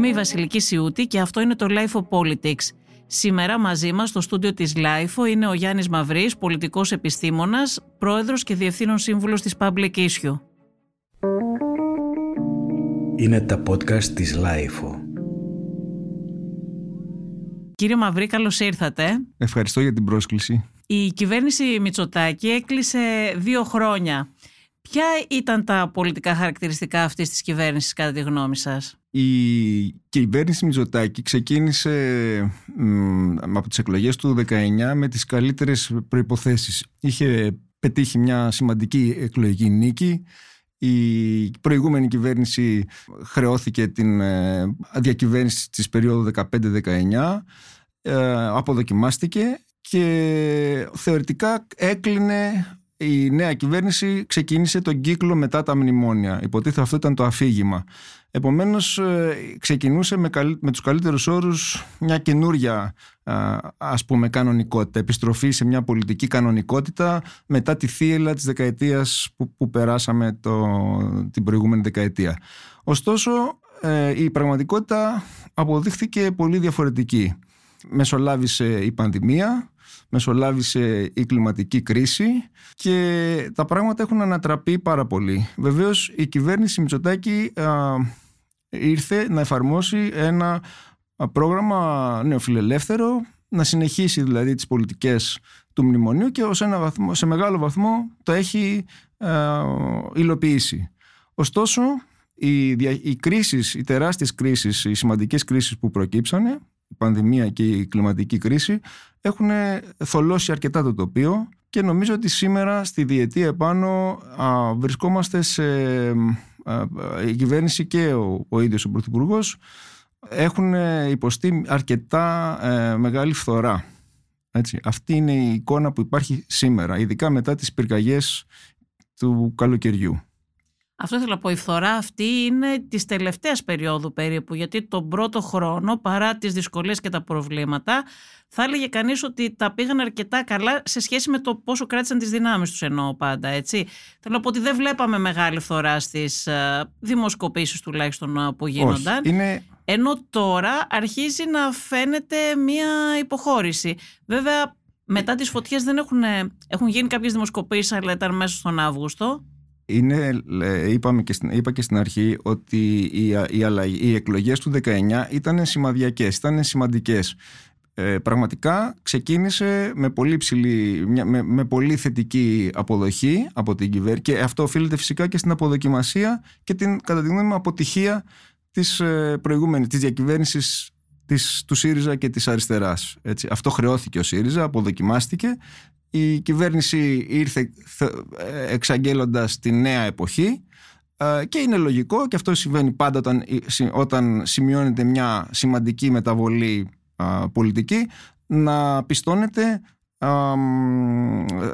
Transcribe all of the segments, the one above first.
Είμαι η Βασιλική Σιούτη και αυτό είναι το Life of Politics. Σήμερα μαζί μας στο στούντιο της LIFO είναι ο Γιάννης Μαυρής, πολιτικός επιστήμονας, πρόεδρος και διευθύνων σύμβουλος της Public Issue. Είναι τα podcast της LIFO. Κύριε Μαυρή, καλώς ήρθατε. Ευχαριστώ για την πρόσκληση. Η κυβέρνηση Μητσοτάκη έκλεισε δύο χρόνια. Ποια ήταν τα πολιτικά χαρακτηριστικά αυτής της κυβέρνησης κατά τη γνώμη σας; Η κυβέρνηση Μητσοτάκη ξεκίνησε από τις εκλογές του 19 με τις καλύτερες προϋποθέσεις. Είχε πετύχει μια σημαντική εκλογική νίκη. Η προηγούμενη κυβέρνηση χρεώθηκε την ε, διακυβέρνηση της περίοδου 15-19, ε, αποδοκιμάστηκε και θεωρητικά έκλεινε η νέα κυβέρνηση ξεκίνησε τον κύκλο μετά τα μνημόνια. Υποτίθεται αυτό ήταν το αφήγημα. Επομένως ε, ξεκινούσε με, με τους καλύτερους όρους μια καινούρια ας πούμε κανονικότητα, επιστροφή σε μια πολιτική κανονικότητα μετά τη θύελα της δεκαετίας που, που περάσαμε το, την προηγούμενη δεκαετία. Ωστόσο ε, η πραγματικότητα αποδείχθηκε πολύ διαφορετική. Μεσολάβησε η πανδημία, μεσολάβησε η κλιματική κρίση και τα πράγματα έχουν ανατραπεί πάρα πολύ. Βεβαίως η κυβέρνηση Μητσοτάκη ήρθε να εφαρμόσει ένα πρόγραμμα νεοφιλελεύθερο, να συνεχίσει δηλαδή τις πολιτικές του μνημονίου και ως ένα βαθμό, σε μεγάλο βαθμό το έχει υλοποιήσει. Ωστόσο, οι, οι κρίσεις, οι τεράστιες κρίσεις, οι σημαντικές κρίσεις που προκύψανε, η πανδημία και η κλιματική κρίση, έχουν θολώσει αρκετά το τοπίο και νομίζω ότι σήμερα στη διετία επάνω βρισκόμαστε σε η κυβέρνηση και ο, ο ίδιος ο Πρωθυπουργός έχουν υποστεί αρκετά ε, μεγάλη φθορά. Έτσι. Αυτή είναι η εικόνα που υπάρχει σήμερα, ειδικά μετά τις πυρκαγιές του καλοκαιριού. Αυτό θέλω να πω. Η φθορά αυτή είναι της τελευταίας περίοδου περίπου, γιατί τον πρώτο χρόνο, παρά τις δυσκολίες και τα προβλήματα, θα έλεγε κανείς ότι τα πήγαν αρκετά καλά σε σχέση με το πόσο κράτησαν τις δυνάμεις τους, εννοώ πάντα. Έτσι. Θέλω να πω ότι δεν βλέπαμε μεγάλη φθορά στις uh, δημοσκοπήσεις τουλάχιστον uh, που γίνονταν. είναι... Ενώ τώρα αρχίζει να φαίνεται μία υποχώρηση. Βέβαια, μετά τις φωτιές δεν έχουν, έχουν γίνει κάποιες δημοσκοπήσεις, αλλά ήταν μέσα στον Αύγουστο είναι, είπαμε και στην, είπα και στην αρχή ότι οι, οι, οι εκλογές του 19 ήταν σημαδιακές, ήταν σημαντικές. Ε, πραγματικά ξεκίνησε με πολύ, ψηλή, με, με πολύ θετική αποδοχή από την κυβέρνηση και αυτό οφείλεται φυσικά και στην αποδοκιμασία και την κατά τη γνώμη μου αποτυχία της ε, προηγούμενης, της διακυβέρνησης της, του ΣΥΡΙΖΑ και της αριστεράς. Έτσι. Αυτό χρεώθηκε ο ΣΥΡΙΖΑ, αποδοκιμάστηκε η κυβέρνηση ήρθε εξαγγέλλοντας τη νέα εποχή ε, και είναι λογικό και αυτό συμβαίνει πάντα όταν, όταν σημειώνεται μια σημαντική μεταβολή πολιτική να πιστώνεται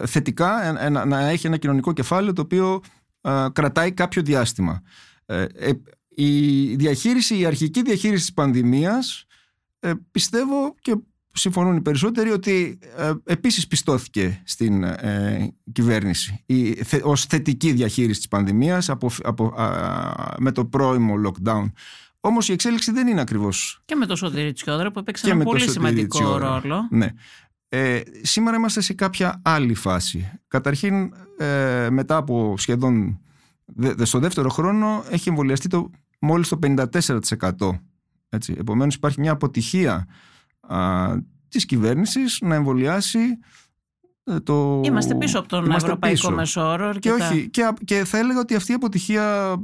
θετικά, να έχει ένα κοινωνικό κεφάλαιο το οποίο κρατάει κάποιο διάστημα. Ε, ε, η διαχείριση, η αρχική διαχείριση της πανδημίας πιστεύω και συμφωνούν οι περισσότεροι ότι ε, επίσης πιστώθηκε στην ε, κυβέρνηση η, θε, ως θετική διαχείριση της πανδημίας από, από, με το πρώιμο lockdown. Όμως η εξέλιξη δεν είναι ακριβώς... Και με το Σωτήρι Τσιόδρα που έπαιξε ένα πολύ σημαντικό ρόλο. Ναι. Ε, σήμερα είμαστε σε κάποια άλλη φάση. Καταρχήν ε, μετά από σχεδόν στο δεύτερο χρόνο έχει εμβολιαστεί το, μόλις το 54%. Έτσι. Επομένως υπάρχει μια αποτυχία α, της κυβέρνησης να εμβολιάσει ε, το... Είμαστε πίσω από τον Ευρωπαϊκό Μεσόρο. Και, όχι, και, και θα έλεγα ότι αυτή η αποτυχία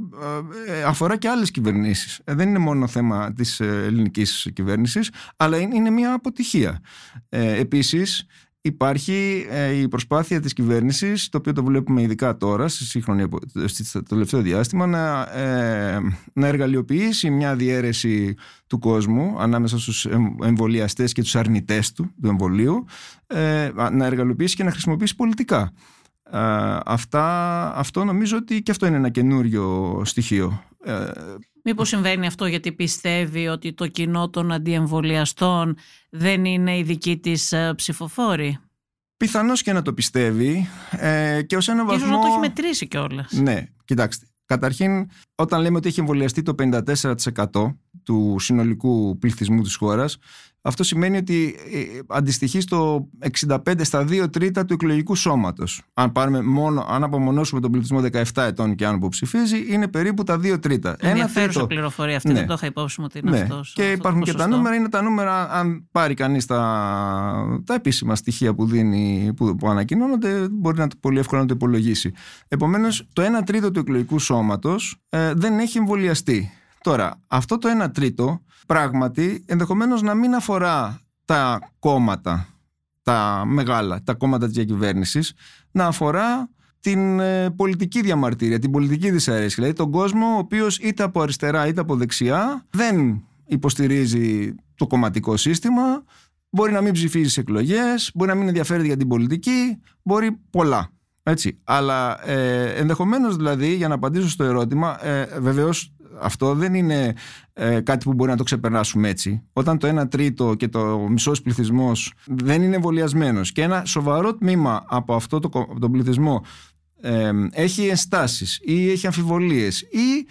ε, αφορά και άλλες κυβερνήσεις. Ε, δεν είναι μόνο θέμα της ελληνικής κυβέρνησης, αλλά είναι, είναι μια αποτυχία. Ε, επίσης, Υπάρχει ε, η προσπάθεια της κυβέρνησης, το οποίο το βλέπουμε ειδικά τώρα, στη σύγχρονη, στο τελευταίο διάστημα, να, ε, να εργαλειοποιήσει μια διαίρεση του κόσμου ανάμεσα στους εμβολιαστές και τους αρνητές του, του εμβολίου, ε, να εργαλειοποιήσει και να χρησιμοποιήσει πολιτικά. αυτά, αυτό νομίζω ότι και αυτό είναι ένα καινούριο στοιχείο. Μήπως συμβαίνει αυτό γιατί πιστεύει ότι το κοινό των αντιεμβολιαστών δεν είναι η δική της ε, ψηφοφόρη; Πιθανώς και να το πιστεύει ε, και ως ένα βαθμό... Ίσως να το έχει μετρήσει κιόλας. Ναι, κοιτάξτε. Καταρχήν, όταν λέμε ότι έχει εμβολιαστεί το 54% του συνολικού πληθυσμού της χώρας αυτό σημαίνει ότι ε, αντιστοιχεί στο 65 στα 2 τρίτα του εκλογικού σώματος. Αν, πάρουμε μόνο, αν απομονώσουμε τον πληθυσμό 17 ετών και αν που ψηφίζει, είναι περίπου τα 2 τρίτα. Ενδιαφέρουσα πληροφορία αυτή, ναι. δεν το είχα υπόψη μου ότι είναι ναι. αυτός, Και υπάρχουν και τα νούμερα, είναι τα νούμερα, αν πάρει κανείς τα, τα επίσημα στοιχεία που, δίνει, που, που ανακοινώνονται, μπορεί να, πολύ εύκολα να το υπολογίσει. Επομένως, το 1 τρίτο του εκλογικού σώματος ε, δεν έχει εμβολιαστεί. Τώρα, αυτό το 1 τρίτο πράγματι ενδεχομένως να μην αφορά τα κόμματα, τα μεγάλα, τα κόμματα της διακυβέρνησης, να αφορά την ε, πολιτική διαμαρτυρία, την πολιτική δυσαρέσκεια. Δηλαδή τον κόσμο ο οποίος είτε από αριστερά είτε από δεξιά δεν υποστηρίζει το κομματικό σύστημα, μπορεί να μην ψηφίζει σε εκλογές, μπορεί να μην ενδιαφέρεται για την πολιτική, μπορεί πολλά. Έτσι. Αλλά ε, ενδεχομένως δηλαδή, για να απαντήσω στο ερώτημα, ε, βεβαίως αυτό δεν είναι ε, κάτι που μπορεί να το ξεπεράσουμε έτσι. Όταν το 1 τρίτο και το μισός πληθυσμός δεν είναι εμβολιασμένος και ένα σοβαρό τμήμα από αυτό το, τον πληθυσμό ε, έχει ενστάσεις ή έχει αμφιβολίες ή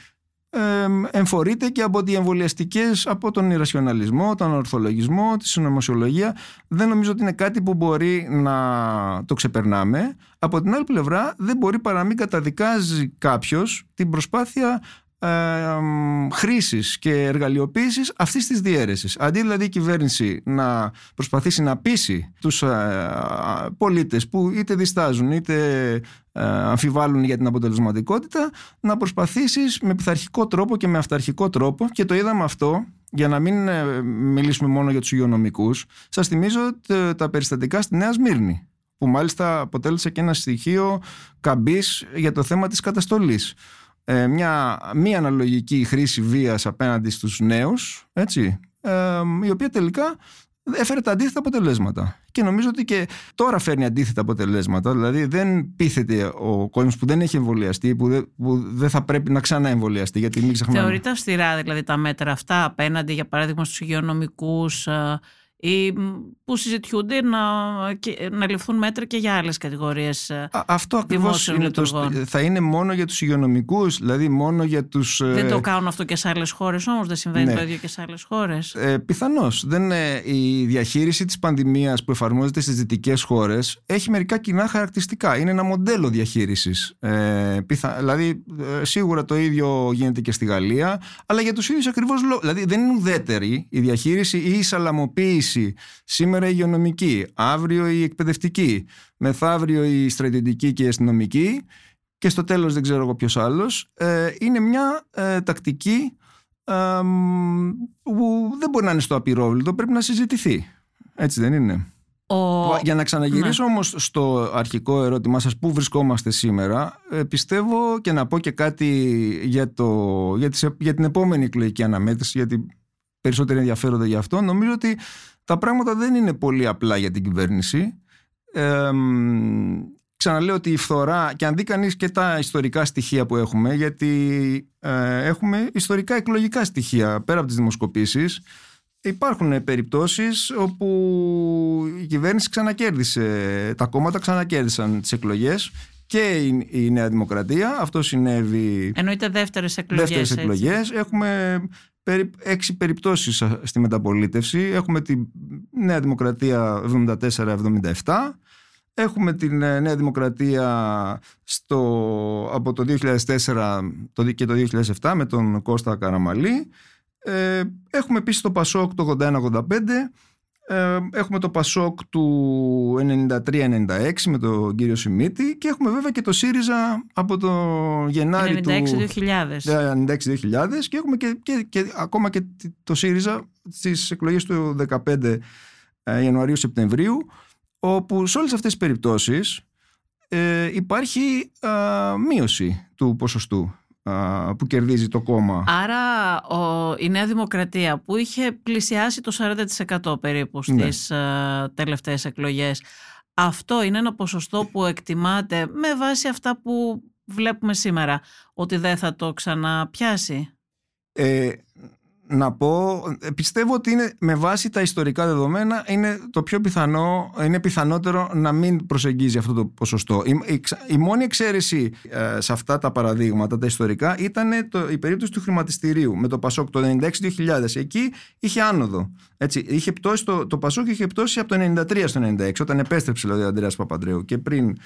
ε, εμφορείται και από εμβολιαστικές από τον ιρασιοναλισμό, τον ορθολογισμό, τη συνωμοσιολογία. Δεν νομίζω ότι είναι κάτι που μπορεί να το ξεπερνάμε. Από την άλλη πλευρά δεν μπορεί παρά να μην καταδικάζει κάποιος την προσπάθεια ε, χρήσης και εργαλειοποίησης αυτής της διαίρεσης. Αντί δηλαδή η κυβέρνηση να προσπαθήσει να πείσει τους ε, πολίτες που είτε διστάζουν είτε ε, αμφιβάλλουν για την αποτελεσματικότητα να προσπαθήσεις με πειθαρχικό τρόπο και με αυταρχικό τρόπο και το είδαμε αυτό για να μην ε, μιλήσουμε μόνο για τους υγειονομικούς σας θυμίζω τα περιστατικά στη Νέα Σμύρνη που μάλιστα αποτέλεσε και ένα στοιχείο καμπής για το θέμα της καταστολής ε, μια μη αναλογική χρήση βίας απέναντι στους νέους έτσι, ε, η οποία τελικά έφερε τα αντίθετα αποτελέσματα. Και νομίζω ότι και τώρα φέρνει αντίθετα αποτελέσματα. Δηλαδή δεν πείθεται ο κόσμος που δεν έχει εμβολιαστεί, που δεν, που δεν θα πρέπει να ξανά εμβολιαστεί. Γιατί μην ξεχνάμε. Θεωρείται αυστηρά δηλαδή τα μέτρα αυτά απέναντι για παράδειγμα στους υγειονομικούς ε, ή που συζητιούνται να, να ληφθούν μέτρα και για άλλες κατηγορίες Α, Αυτό ακριβώς είναι το, θα είναι μόνο για τους υγειονομικούς, δηλαδή μόνο για τους... Ε, δεν το κάνουν αυτό και σε άλλες χώρες όμως, δεν συμβαίνει ναι. το ίδιο και σε άλλες χώρες. Ε, πιθανώς. Δεν, η διαχείριση της πανδημίας που εφαρμόζεται στις δυτικές χώρες έχει μερικά κοινά χαρακτηριστικά. Είναι ένα μοντέλο διαχείρισης. Ε, πιθα, δηλαδή ε, σίγουρα το ίδιο γίνεται και στη Γαλλία, αλλά για τους ίδιους ακριβώς λόγους. Δηλαδή δεν είναι ουδέτερη η διαχείριση ή η σαλαμοποίηση σήμερα η υγειονομική, αύριο η εκπαιδευτική, μεθαύριο η στρατιωτική και η αστυνομική και στο τέλος δεν ξέρω εγώ ποιος άλλος, ε, είναι μια ε, τακτική ε, που δεν μπορεί να είναι στο απειρόβλητο, πρέπει να συζητηθεί. Έτσι δεν είναι; Ο... Για να ξαναγυρίσω ναι. όμως στο αρχικό ερώτημά σας πού βρισκόμαστε σήμερα πιστεύω και να πω και κάτι για, το, για, τις, για την επόμενη εκλογική αναμέτρηση γιατί περισσότεροι ενδιαφέρονται γι' αυτό νομίζω ότι τα πράγματα δεν είναι πολύ απλά για την κυβέρνηση. Ε, ξαναλέω ότι η φθορά, και αν δει κανείς και τα ιστορικά στοιχεία που έχουμε, γιατί ε, έχουμε ιστορικά εκλογικά στοιχεία πέρα από τις δημοσκοπήσεις, υπάρχουν περιπτώσεις όπου η κυβέρνηση ξανακέρδισε, τα κόμματα ξανακέρδισαν τις εκλογές και η, Νέα Δημοκρατία. Αυτό συνέβη. Εννοείται δεύτερες εκλογές. Δεύτερες εκλογές. Έχουμε έξι περιπτώσεις στη μεταπολίτευση. Έχουμε τη Νέα Δημοκρατία 74-77. Έχουμε την ε, Νέα Δημοκρατία στο, από το 2004 και το 2007 με τον Κώστα Καραμαλή. Ε, έχουμε επίσης το Πασόκ το 81-85 ε, έχουμε το Πασόκ του 93-96 με τον κύριο Σιμίτη και έχουμε βέβαια και το ΣΥΡΙΖΑ από το Γενάρη 96 του 96-2000 και έχουμε και, και, και, ακόμα και το ΣΥΡΙΖΑ στις εκλογές του 15 ε, Ιανουαρίου-Σεπτεμβρίου όπου σε όλες αυτές τις περιπτώσεις ε, υπάρχει ε, μείωση του ποσοστού που κερδίζει το κόμμα. Άρα ο, η Νέα Δημοκρατία που είχε πλησιάσει το 40% περίπου ναι. στις ναι. τελευταίες εκλογές αυτό είναι ένα ποσοστό που εκτιμάται με βάση αυτά που βλέπουμε σήμερα ότι δεν θα το ξαναπιάσει; Ε, να πω, πιστεύω ότι είναι με βάση τα ιστορικά δεδομένα είναι το πιο πιθανό, είναι πιθανότερο να μην προσεγγίζει αυτό το ποσοστό. Η, η, μόνη εξαίρεση ε, σε αυτά τα παραδείγματα, τα ιστορικά, ήταν το, η περίπτωση του χρηματιστηρίου με το Πασόκ το 96-2000. Εκεί είχε άνοδο. Έτσι, είχε πτώσει το, το Πασόκ είχε πτώσει από το 93 στο 96, όταν επέστρεψε δηλαδή, ο Αντρέας Παπαντρέου και πριν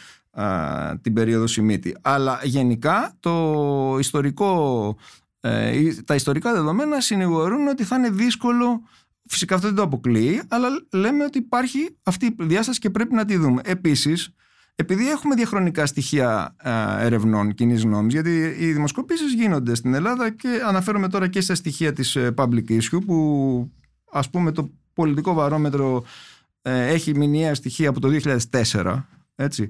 την περίοδο Σιμίτη. Αλλά γενικά το ιστορικό ε, τα ιστορικά δεδομένα συνηγορούν ότι θα είναι δύσκολο Φυσικά αυτό δεν το αποκλείει, αλλά λέμε ότι υπάρχει αυτή η διάσταση και πρέπει να τη δούμε. Επίσης, επειδή έχουμε διαχρονικά στοιχεία ερευνών κοινής γνώμης, γιατί οι δημοσκοπήσεις γίνονται στην Ελλάδα και αναφέρομαι τώρα και στα στοιχεία της ε, public issue, που ας πούμε το πολιτικό βαρόμετρο ε, έχει μηνιαία στοιχεία από το 2004. Έτσι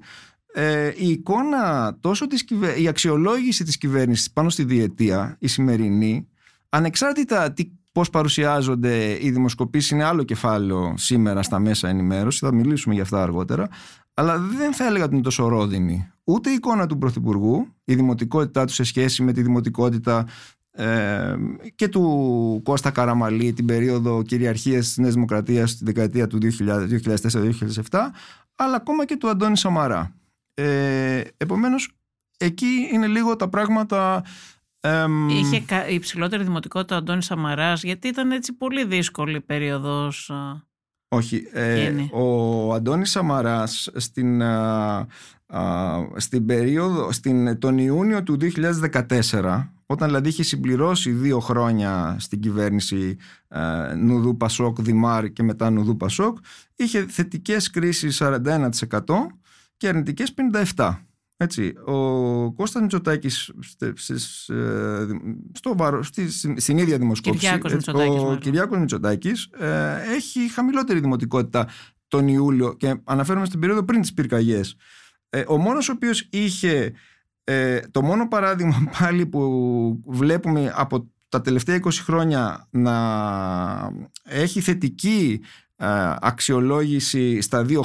ε, η εικόνα τόσο της κυβε... η αξιολόγηση της κυβέρνησης πάνω στη διετία, η σημερινή, ανεξάρτητα τι, πώς παρουσιάζονται οι δημοσκοπήσεις είναι άλλο κεφάλαιο σήμερα στα μέσα ενημέρωσης, θα μιλήσουμε για αυτά αργότερα, αλλά δεν θα έλεγα ότι είναι τόσο ρόδινη. Ούτε η εικόνα του Πρωθυπουργού, η δημοτικότητά του σε σχέση με τη δημοτικότητα ε, και του Κώστα Καραμαλή την περίοδο κυριαρχίας της Νέας Δημοκρατίας τη δεκαετία του 2004-2007 αλλά ακόμα και του Αντώνη Σαμαρά. Ε, επομένως, εκεί είναι λίγο τα πράγματα... Είχε υψηλότερη δημοτικότητα ο Αντώνης Σαμαράς, γιατί ήταν έτσι πολύ δύσκολη περίοδος... Όχι. Ε, ο Αντώνης Σαμαράς στην, στην περίοδο, στην, τον Ιούνιο του 2014, όταν δηλαδή είχε συμπληρώσει δύο χρόνια στην κυβέρνηση ε, Νουδού Πασόκ Δημάρ και μετά Νουδού Πασόκ, είχε θετικές κρίσεις 41% και αρνητικές 57. Έτσι, ο Κώστας Μητσοτάκης ε, στο βάρο, στη, στην ίδια δημοσκόπηση ο Κυριάκος Μητσοτάκης ε, έχει χαμηλότερη δημοτικότητα τον Ιούλιο και αναφέρομαι στην περίοδο πριν τις πυρκαγιές ε, ο μόνος ο οποίος είχε το μόνο παράδειγμα πάλι που βλέπουμε από τα τελευταία 20 χρόνια να έχει θετική ε, αξιολόγηση στα δύο,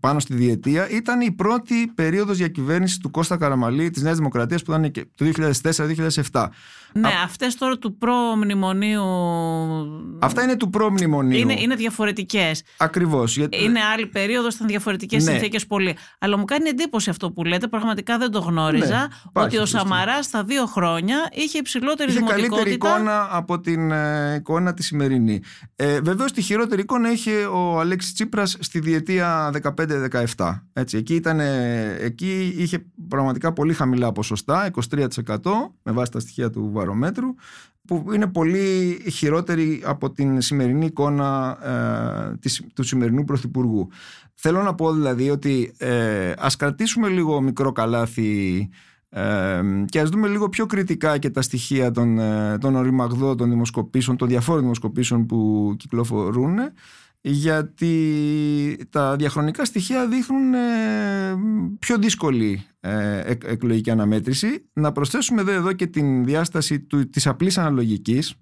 πάνω στη διετία ήταν η πρώτη περίοδος διακυβέρνησης του Κώστα Καραμαλή της Νέας Δημοκρατίας που ήταν το 2004-2007. Ναι, Α... αυτές τώρα του προμνημονίου... Αυτά είναι του προμνημονίου. Είναι, είναι διαφορετικές. Ακριβώς. Είναι άλλη περίοδος, ήταν διαφορετικές ναι. συνθήκες πολύ. Αλλά μου κάνει εντύπωση αυτό που λέτε, πραγματικά δεν το γνώριζα, ναι, ότι ο Σαμαράς στα δύο χρόνια είχε υψηλότερη είχε δημοτικότητα. καλύτερη εικόνα από την ε, εικόνα τη σημερινή. Ε, Βεβαίως τη χειρότερη εικόνα είχε ο Αλέξης Τσίπρας στη διετία 15-17. Έτσι, εκεί, ήταν, εκεί είχε πραγματικά πολύ χαμηλά ποσοστά, 23% με βάση τα στοιχεία του βαρομέτρου, που είναι πολύ χειρότερη από την σημερινή εικόνα ε, της, του σημερινού Πρωθυπουργού. Θέλω να πω δηλαδή ότι ε, ας κρατήσουμε λίγο μικρό καλάθι ε, και ας δούμε λίγο πιο κριτικά και τα στοιχεία των, ε, των οριμαγδών των δημοσκοπήσεων, των διαφόρων δημοσκοπήσεων που κυκλοφορούν γιατί τα διαχρονικά στοιχεία δείχνουν ε, πιο δύσκολη ε, εκλογική αναμέτρηση. Να προσθέσουμε εδώ και την διάσταση του, της απλής αναλογικής.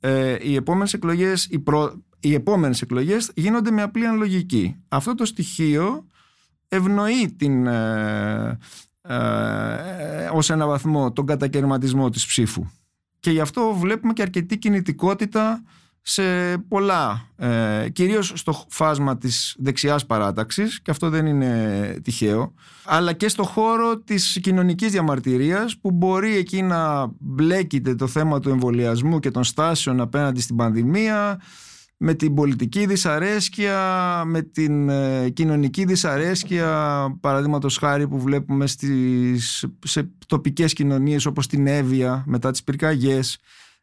Ε, οι, επόμενες εκλογές, οι, προ, οι επόμενες εκλογές γίνονται με απλή αναλογική. Αυτό το στοιχείο ευνοεί την, ε, ως ένα βαθμό τον κατακαιρματισμό της ψήφου. Και γι' αυτό βλέπουμε και αρκετή κινητικότητα σε πολλά, ε, κυρίως στο φάσμα της δεξιάς παράταξης και αυτό δεν είναι τυχαίο αλλά και στο χώρο της κοινωνικής διαμαρτυρίας που μπορεί εκεί να μπλέκεται το θέμα του εμβολιασμού και των στάσεων απέναντι στην πανδημία με την πολιτική δυσαρέσκεια, με την ε, κοινωνική δυσαρέσκεια παραδείγματος χάρη που βλέπουμε στις, σε τοπικές κοινωνίες όπως την Εύβοια μετά τις πυρκαγιές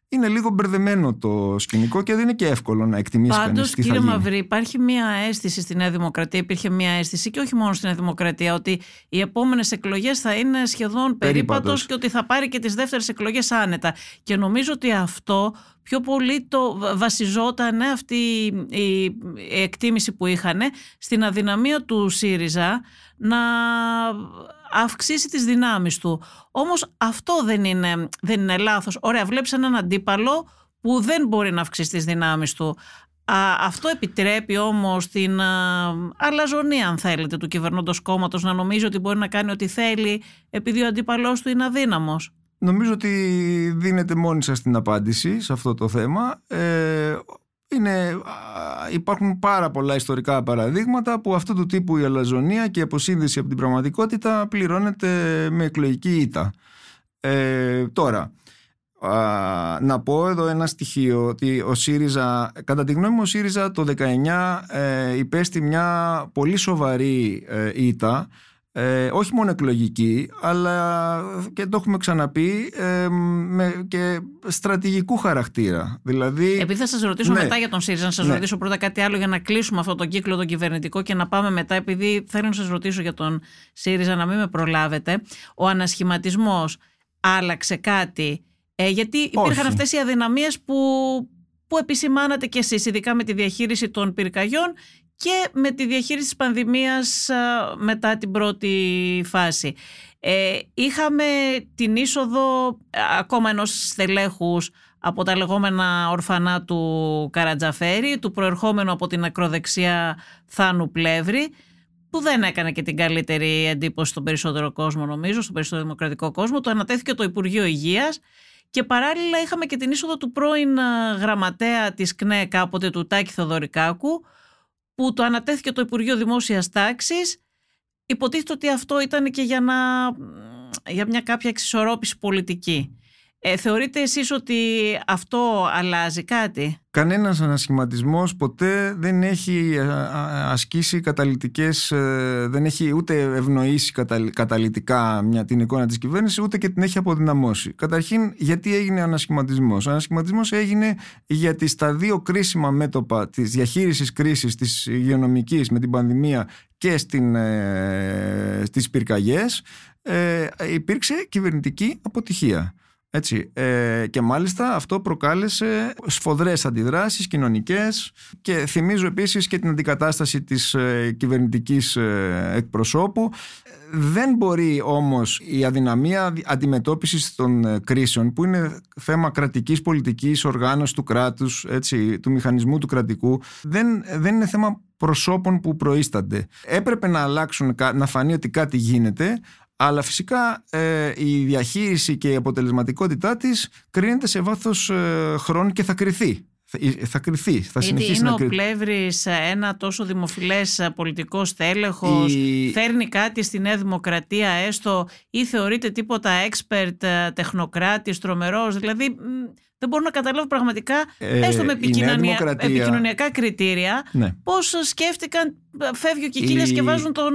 είναι λίγο μπερδεμένο το σκηνικό και δεν είναι και εύκολο να εκτιμήσεις κανείς τι κύριε Μαυρή, υπάρχει μια αίσθηση στη Νέα Δημοκρατία, υπήρχε μια αίσθηση και όχι μόνο στη Νέα Δημοκρατία, ότι οι επόμενες εκλογές θα είναι σχεδόν περίπατος και ότι θα πάρει και τις δεύτερες εκλογές άνετα. Και νομίζω ότι αυτό πιο πολύ το βασιζόταν αυτή η εκτίμηση που είχαν στην αδυναμία του ΣΥΡΙΖΑ να αυξήσει τις δυνάμεις του. Όμως αυτό δεν είναι, δεν είναι λάθος. Ωραία, βλέπεις έναν αντίπαλο που δεν μπορεί να αυξήσει τις δυνάμεις του. αυτό επιτρέπει όμως την α, αλαζονία αν θέλετε του κυβερνώντος κόμματος να νομίζει ότι μπορεί να κάνει ό,τι θέλει επειδή ο αντίπαλός του είναι αδύναμος. νομίζω ότι δίνετε μόνοι σας την απάντηση σε αυτό το θέμα. Ε, είναι, υπάρχουν πάρα πολλά ιστορικά παραδείγματα που αυτού του τύπου η αλαζονία και η αποσύνδεση από την πραγματικότητα πληρώνεται με εκλογική ήττα. Ε, τώρα, να πω εδώ ένα στοιχείο ότι ο ΣΥΡΙΖΑ, κατά τη γνώμη μου ο ΣΥΡΙΖΑ το 19 ε, υπέστη μια πολύ σοβαρή ε, ήττα ε, όχι μόνο εκλογική, αλλά και το έχουμε ξαναπεί ε, με, και στρατηγικού χαρακτήρα. Δηλαδή, Επειδή θα σας ρωτήσω ναι. μετά για τον ΣΥΡΙΖΑ, να σας ναι. ρωτήσω πρώτα κάτι άλλο για να κλείσουμε αυτό το κύκλο τον κυβερνητικό και να πάμε μετά, επειδή θέλω να σας ρωτήσω για τον ΣΥΡΙΖΑ, να μην με προλάβετε. Ο ανασχηματισμός άλλαξε κάτι; Ε, γιατί υπήρχαν αυτές οι αδυναμίες που, που επισημάνατε κι εσείς, ειδικά με τη διαχείριση των πυρκαγιών και με τη διαχείριση της πανδημίας μετά την πρώτη φάση. Ε, είχαμε την είσοδο ε, ακόμα ενός στελέχους από τα λεγόμενα ορφανά του Καρατζαφέρη, του προερχόμενου από την ακροδεξιά Θάνου Πλεύρη, που δεν έκανε και την καλύτερη εντύπωση στον περισσότερο κόσμο νομίζω, στον περισσότερο δημοκρατικό κόσμο. Το ανατέθηκε το Υπουργείο Υγείας και παράλληλα είχαμε και την είσοδο του πρώην γραμματέα της ΚΝΕ κάποτε του Τάκη Θοδωρικάκου, που το ανατέθηκε το Υπουργείο Δημόσιας Τάξης. Υποτίθεται ότι αυτό ήταν και για, να, για μια κάποια εξισορρόπηση πολιτική. Ε, θεωρείτε εσείς ότι αυτό αλλάζει κάτι; Κανένας ανασχηματισμός ποτέ δεν έχει ε, ασκήσει καταλυτικές, ε, δεν έχει ούτε ευνοήσει καταλυτικά μια, την εικόνα της κυβέρνησης, ούτε και την έχει αποδυναμώσει. Καταρχήν, γιατί έγινε ανασχηματισμός; Ο ανασχηματισμός έγινε γιατί στα δύο κρίσιμα μέτωπα της διαχείρισης κρίσης της υγειονομικής με την πανδημία και στην, ε, στις πυρκαγιές ε, υπήρξε κυβερνητική αποτυχία. Έτσι, ε, και μάλιστα αυτό προκάλεσε σφοδρές αντιδράσεις κοινωνικές και θυμίζω επίσης και την αντικατάσταση της ε, κυβερνητικής ε, εκπροσώπου. Δεν μπορεί όμως η αδυναμία αντιμετώπισης των ε, κρίσεων που είναι θέμα κρατικής πολιτικής, οργάνωσης του κράτους, έτσι, του μηχανισμού του κρατικού, δεν, δεν είναι θέμα προσώπων που προείστανται. Έπρεπε να αλλάξουν, να φανεί ότι κάτι γίνεται, αλλά φυσικά ε, η διαχείριση και η αποτελεσματικότητά της κρίνεται σε βάθος ε, χρόνου και θα κρυθεί. Θα, ε, θα κρυθεί, θα συνεχίσει είναι να κρυθεί. Είναι ο Πλεύρης ένα τόσο δημοφιλές πολιτικό τέλεχος, η... φέρνει κάτι στη Νέα Δημοκρατία έστω ή θεωρείται τίποτα expert, τεχνοκράτης, τρομερός, δηλαδή δεν μπορώ να καταλάβω πραγματικά, ε, έστω με επικοινωνιακά κριτήρια, ναι. πώς σκέφτηκαν, φεύγει ο Κικίλιας και βάζουν τον,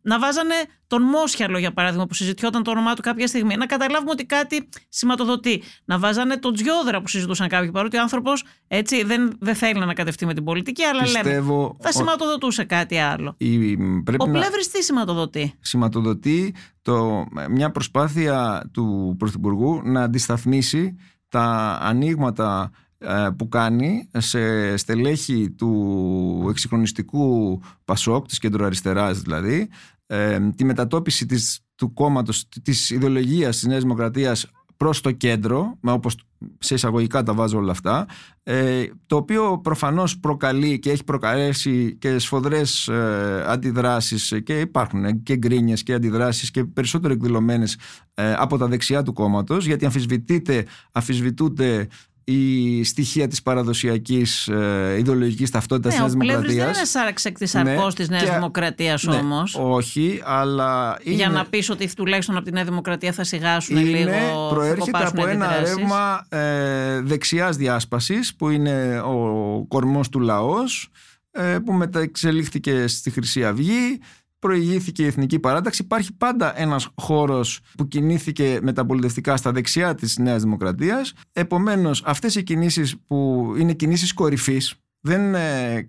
να βάζανε τον Μόσιαλο για παράδειγμα που συζητιόταν το όνομά του κάποια στιγμή. Να καταλάβουμε ότι κάτι σηματοδοτεί. Να βάζανε τον Τζιόδρα που συζητούσαν κάποιοι παρότι ο άνθρωπος έτσι δεν, δεν θέλει να ανακατευτεί με την πολιτική αλλά Πιστεύω λέμε θα σηματοδοτούσε κάτι άλλο. Η, ο να... τι σηματοδοτεί; Σηματοδοτεί το, μια προσπάθεια του Πρωθυπουργού να αντισταθμίσει τα ανοίγματα ε, που κάνει σε στελέχη του εξυγχρονιστικού Πασόκ, της κεντροαριστεράς δηλαδή, ε, τη μετατόπιση της, του κόμματος, της ιδεολογίας της Νέας Δημοκρατίας προς το κέντρο, όπως σε εισαγωγικά τα βάζω όλα αυτά, ε, το οποίο προφανώς προκαλεί και έχει προκαλέσει και σφοδρές ε, αντιδράσεις και υπάρχουν και γκρίνιες και αντιδράσεις και περισσότερο εκδηλωμένες ε, από τα δεξιά του κόμματος γιατί αμφισβητείται, αμφισβητούνται η στοιχεία της παραδοσιακής ε, ιδεολογικής ταυτότητας ναι, της Νέας Δημοκρατίας. δεν είναι σάραξ εκ της αρκός ναι, της Νέας και, Δημοκρατίας ναι, όμως. Όχι, αλλά... Είναι, Για να πεις ότι τουλάχιστον από τη Νέα Δημοκρατία θα σιγάσουν είναι, λίγο, προέρχεται από ένα ρεύμα ε, δεξιάς διάσπασης που είναι ο κορμός του λαός ε, που μεταξελίχθηκε στη Χρυσή Αυγή προηγήθηκε η Εθνική Παράταξη. Υπάρχει πάντα ένας χώρος που κινήθηκε μεταπολιτευτικά στα δεξιά της Νέας Δημοκρατίας. Επομένως, αυτές οι κινήσεις που είναι κινήσεις κορυφής, δεν, ε,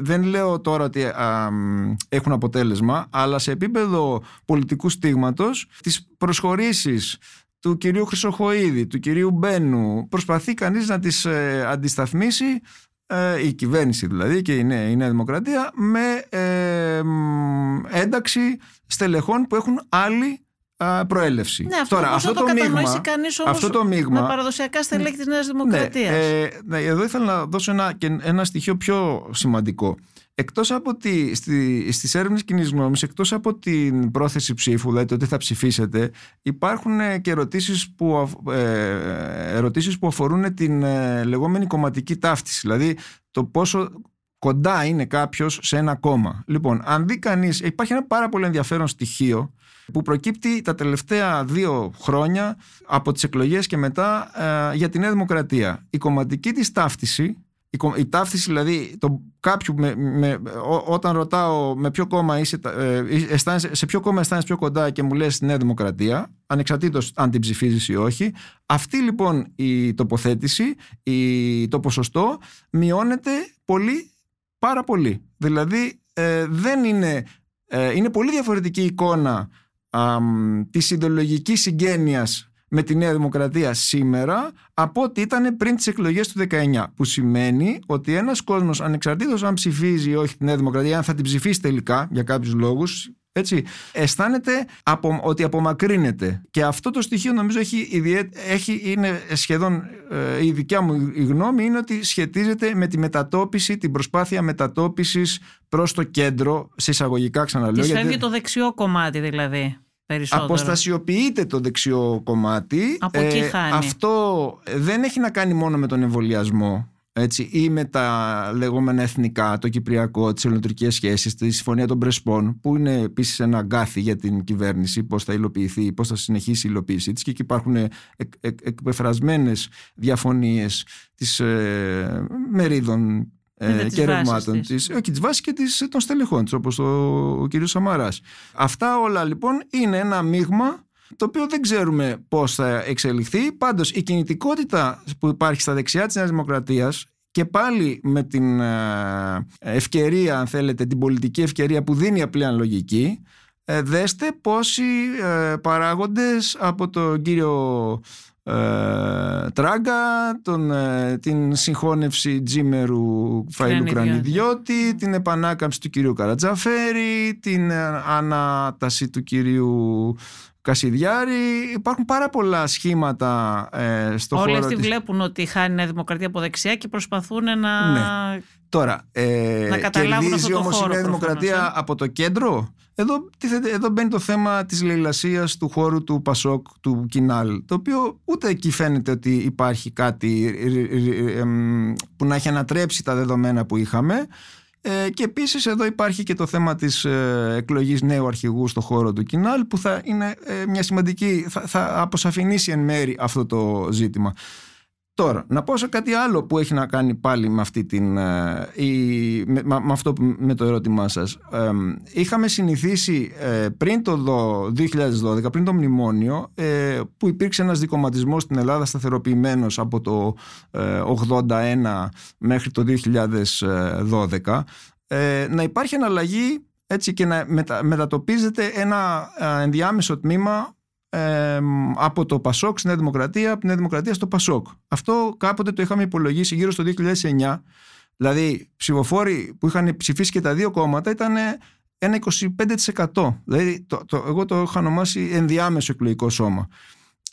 δεν λέω τώρα ότι έχουν αποτέλεσμα, αλλά σε επίπεδο πολιτικού στίγματος, τις προσχωρήσεις του κυρίου Χρυσοχοίδη, του κυρίου Μπένου, προσπαθεί κανείς να τις ε, αντισταθμίσει ε, η κυβέρνηση δηλαδή και η Νέα, η Νέα Δημοκρατία με ε, ένταξη στελεχών που έχουν άλλη προέλευση. Ναι, αυτό Τώρα, αυτό το, το μείγμα, κανείς όμως αυτό το μείγμα, με παραδοσιακά στελέχη της Νέας ναι, Δημοκρατίας. Ναι, ε, ναι, εδώ ήθελα να δώσω ένα, ένα στοιχείο πιο σημαντικό. Εκτός από τη, στη, στις έρευνες κοινής γνώμης, εκτός από την πρόθεση ψήφου, δηλαδή το τι θα ψηφίσετε, υπάρχουν ε, και ερωτήσεις που, ε, ερωτήσεις που αφορούν την ε, λεγόμενη κομματική ταύτιση, δηλαδή το πόσο κοντά είναι κάποιος σε ένα κόμμα. Λοιπόν, αν δει κανείς, υπάρχει ένα πάρα πολύ ενδιαφέρον στοιχείο που προκύπτει τα τελευταία δύο χρόνια από τις εκλογές και μετά για την Νέα Δημοκρατία. Η κομματική της ταύτιση η, η ταύτιση δηλαδή το κάποιου με, με, όταν ρωτάω με ποιο κόμμα είσαι, ε, σε ποιο κόμμα αισθάνεσαι πιο κοντά και μου λες Νέα Δημοκρατία ανεξαρτήτως αν την ψηφίζεις ή όχι αυτή λοιπόν η τοποθέτηση η, το ποσοστό μειώνεται πολύ πάρα πολύ. Δηλαδή ε, δεν είναι ε, είναι πολύ διαφορετική εικόνα α, της ιδεολογικής συγγένειας με τη Νέα Δημοκρατία σήμερα από ό,τι ήταν πριν τις εκλογές του 19 που σημαίνει ότι ένας κόσμος ανεξαρτήτως αν ψηφίζει ή όχι τη Νέα Δημοκρατία αν θα την ψηφίσει τελικά για κάποιους λόγους έτσι, αισθάνεται απο, ότι απομακρύνεται. Και αυτό το στοιχείο νομίζω έχει, έχει είναι σχεδόν ε, η δικιά μου η γνώμη είναι ότι σχετίζεται με τη μετατόπιση την προσπάθεια μετατόπισης προς το κέντρο σε εισαγωγικά ξαναλέω Της φεύγει το δεξιό κομμάτι δηλαδή περισσότερο. Αποστασιοποιείται το δεξιό κομμάτι. Από εκεί ε, χάνει. Αυτό δεν έχει να κάνει μόνο με τον εμβολιασμό έτσι, ή με τα λεγόμενα εθνικά, το κυπριακό, τις ελληνοτουρκικές σχέσεις, τη συμφωνία των Πρεσπών, που είναι επίσης ένα αγκάθι για την κυβέρνηση, πώς θα υλοποιηθεί, πώς θα συνεχίσει η υλοποίησή της. Και εκεί υπάρχουν εκ, εκ, εκπεφρασμένες διαφωνίες της ε, μερίδων ε, και ρευμάτων της. Όχι, τη βάση και της, των στελεχών της, όπως ο, ο κ. Σαμαράς. Αυτά όλα λοιπόν είναι ένα μείγμα το οποίο δεν ξέρουμε πώς θα εξελιχθεί. Πάντως η κινητικότητα που υπάρχει στα δεξιά της Νέας Δημοκρατίας και πάλι με την ε, ευκαιρία, αν θέλετε, την πολιτική ευκαιρία που δίνει απλή αναλογική, ε, δέστε πόσοι ε, παράγοντες από τον κύριο ε, τράγκα, τον, ε, την συγχώνευση Τζίμερου Φαΐλου Κρανιδιώτη, την επανάκαμψη του κυρίου Καρατζαφέρη, την ε, ανάταση του κυρίου Κασιδιάρη. Υπάρχουν πάρα πολλά σχήματα ε, στο Όλοι χώρο αυτοί της... βλέπουν ότι χάνει η Νέα Δημοκρατία από δεξιά και προσπαθούν να, ναι. Τώρα, ε, να καταλάβουν κερδίζει όμως η Νέα Δημοκρατία από το κέντρο; Εδώ, εδώ μπαίνει το θέμα της λαιλασίας του χώρου του Πασόκ, του Κινάλ, το οποίο ούτε εκεί φαίνεται ότι υπάρχει κάτι που να έχει ανατρέψει τα δεδομένα που είχαμε. Ε, και επίσης εδώ υπάρχει και το θέμα της ε, εκλογής νέου αρχηγού στο χώρο του Κινάλ που θα είναι ε, μια σημαντική, θα, θα αποσαφηνίσει εν μέρη αυτό το ζήτημα. Τώρα, να πω σε κάτι άλλο που έχει να κάνει πάλι με, αυτή την, ε, με, με αυτό με το ερώτημά σας. είχαμε συνηθίσει ε, πριν το 2012, πριν το μνημόνιο, ε, που υπήρξε ένας δικοματισμός στην Ελλάδα σταθεροποιημένος από το 81 μέχρι το 2012, να υπάρχει αναλλαγή έτσι και να μετατοπίζεται ένα ενδιάμεσο τμήμα από το Πασόκ στη Νέα Δημοκρατία, από τη Νέα Δημοκρατία στο Πασόκ. Αυτό κάποτε το είχαμε υπολογίσει γύρω στο 2009. Δηλαδή, ψηφοφόροι που είχαν ψηφίσει και τα δύο κόμματα ήταν ένα 25%. Δηλαδή, το, το, εγώ το είχα ονομάσει ενδιάμεσο εκλογικό σώμα.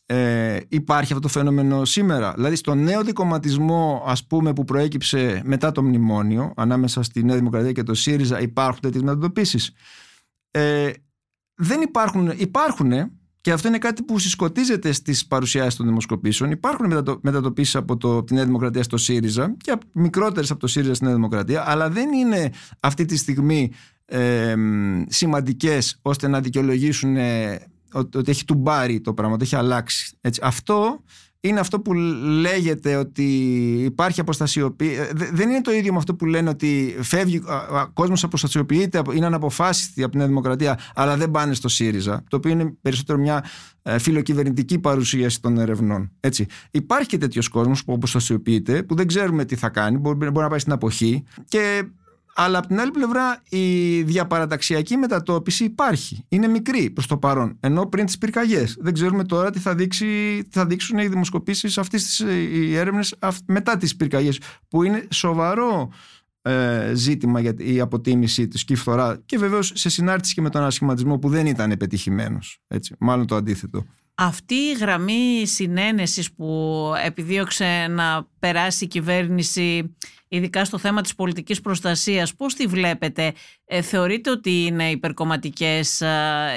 Ε, υπάρχει αυτό το φαινόμενο σήμερα. Δηλαδή, στο νέο δικοματισμό, ας πούμε, που προέκυψε μετά το μνημόνιο, ανάμεσα στη Νέα Δημοκρατία και το ΣΥΡΙΖΑ, υπάρχουν τέτοιες μετατοπίσεις. Ε, δεν υπάρχουν, υπάρχουν και αυτό είναι κάτι που συσκοτίζεται στις παρουσιάσεις των δημοσκοπήσεων. Υπάρχουν μετατοπίσεις από το, τη Νέα Δημοκρατία στο ΣΥΡΙΖΑ και μικρότερες από το ΣΥΡΙΖΑ στη Νέα Δημοκρατία, αλλά δεν είναι αυτή τη στιγμή ε, σημαντικές ώστε να δικαιολογήσουν ε, ότι έχει τουμπάρει το πράγμα, ότι έχει αλλάξει. Έτσι. Αυτό είναι αυτό που λέγεται ότι υπάρχει αποστασιοποίηση. Ε, δεν είναι το ίδιο με αυτό που λένε ότι φεύγει, ο κόσμος αποστασιοποιείται, είναι αναποφάσιστη από την Νέα Δημοκρατία, αλλά δεν πάνε στο ΣΥΡΙΖΑ, το οποίο είναι περισσότερο μια ε, φιλοκυβερνητική παρουσίαση των ερευνών. Έτσι. Υπάρχει και τέτοιος κόσμος που αποστασιοποιείται, που δεν ξέρουμε τι θα κάνει, μπορεί, μπορεί να πάει στην αποχή και αλλά από την άλλη πλευρά η διαπαραταξιακή μετατόπιση υπάρχει. Είναι μικρή προς το παρόν. Ενώ πριν τις πυρκαγιές. Δεν ξέρουμε τώρα τι θα, δείξει, τι θα δείξουν οι δημοσκοπήσεις αυτής οι έρευνες μετά τις πυρκαγιές. Που είναι σοβαρό ε, ζήτημα για η αποτίμησή του και η φθορά. Και βεβαίως σε συνάρτηση και με τον ανασχηματισμό που δεν ήταν πετυχημένο. Μάλλον το αντίθετο. Αυτή η γραμμή συνένεσης που επιδίωξε να περάσει η κυβέρνηση ειδικά στο θέμα της πολιτικής προστασίας, πώς τη βλέπετε, ε, θεωρείτε ότι είναι υπερκομματικές ε,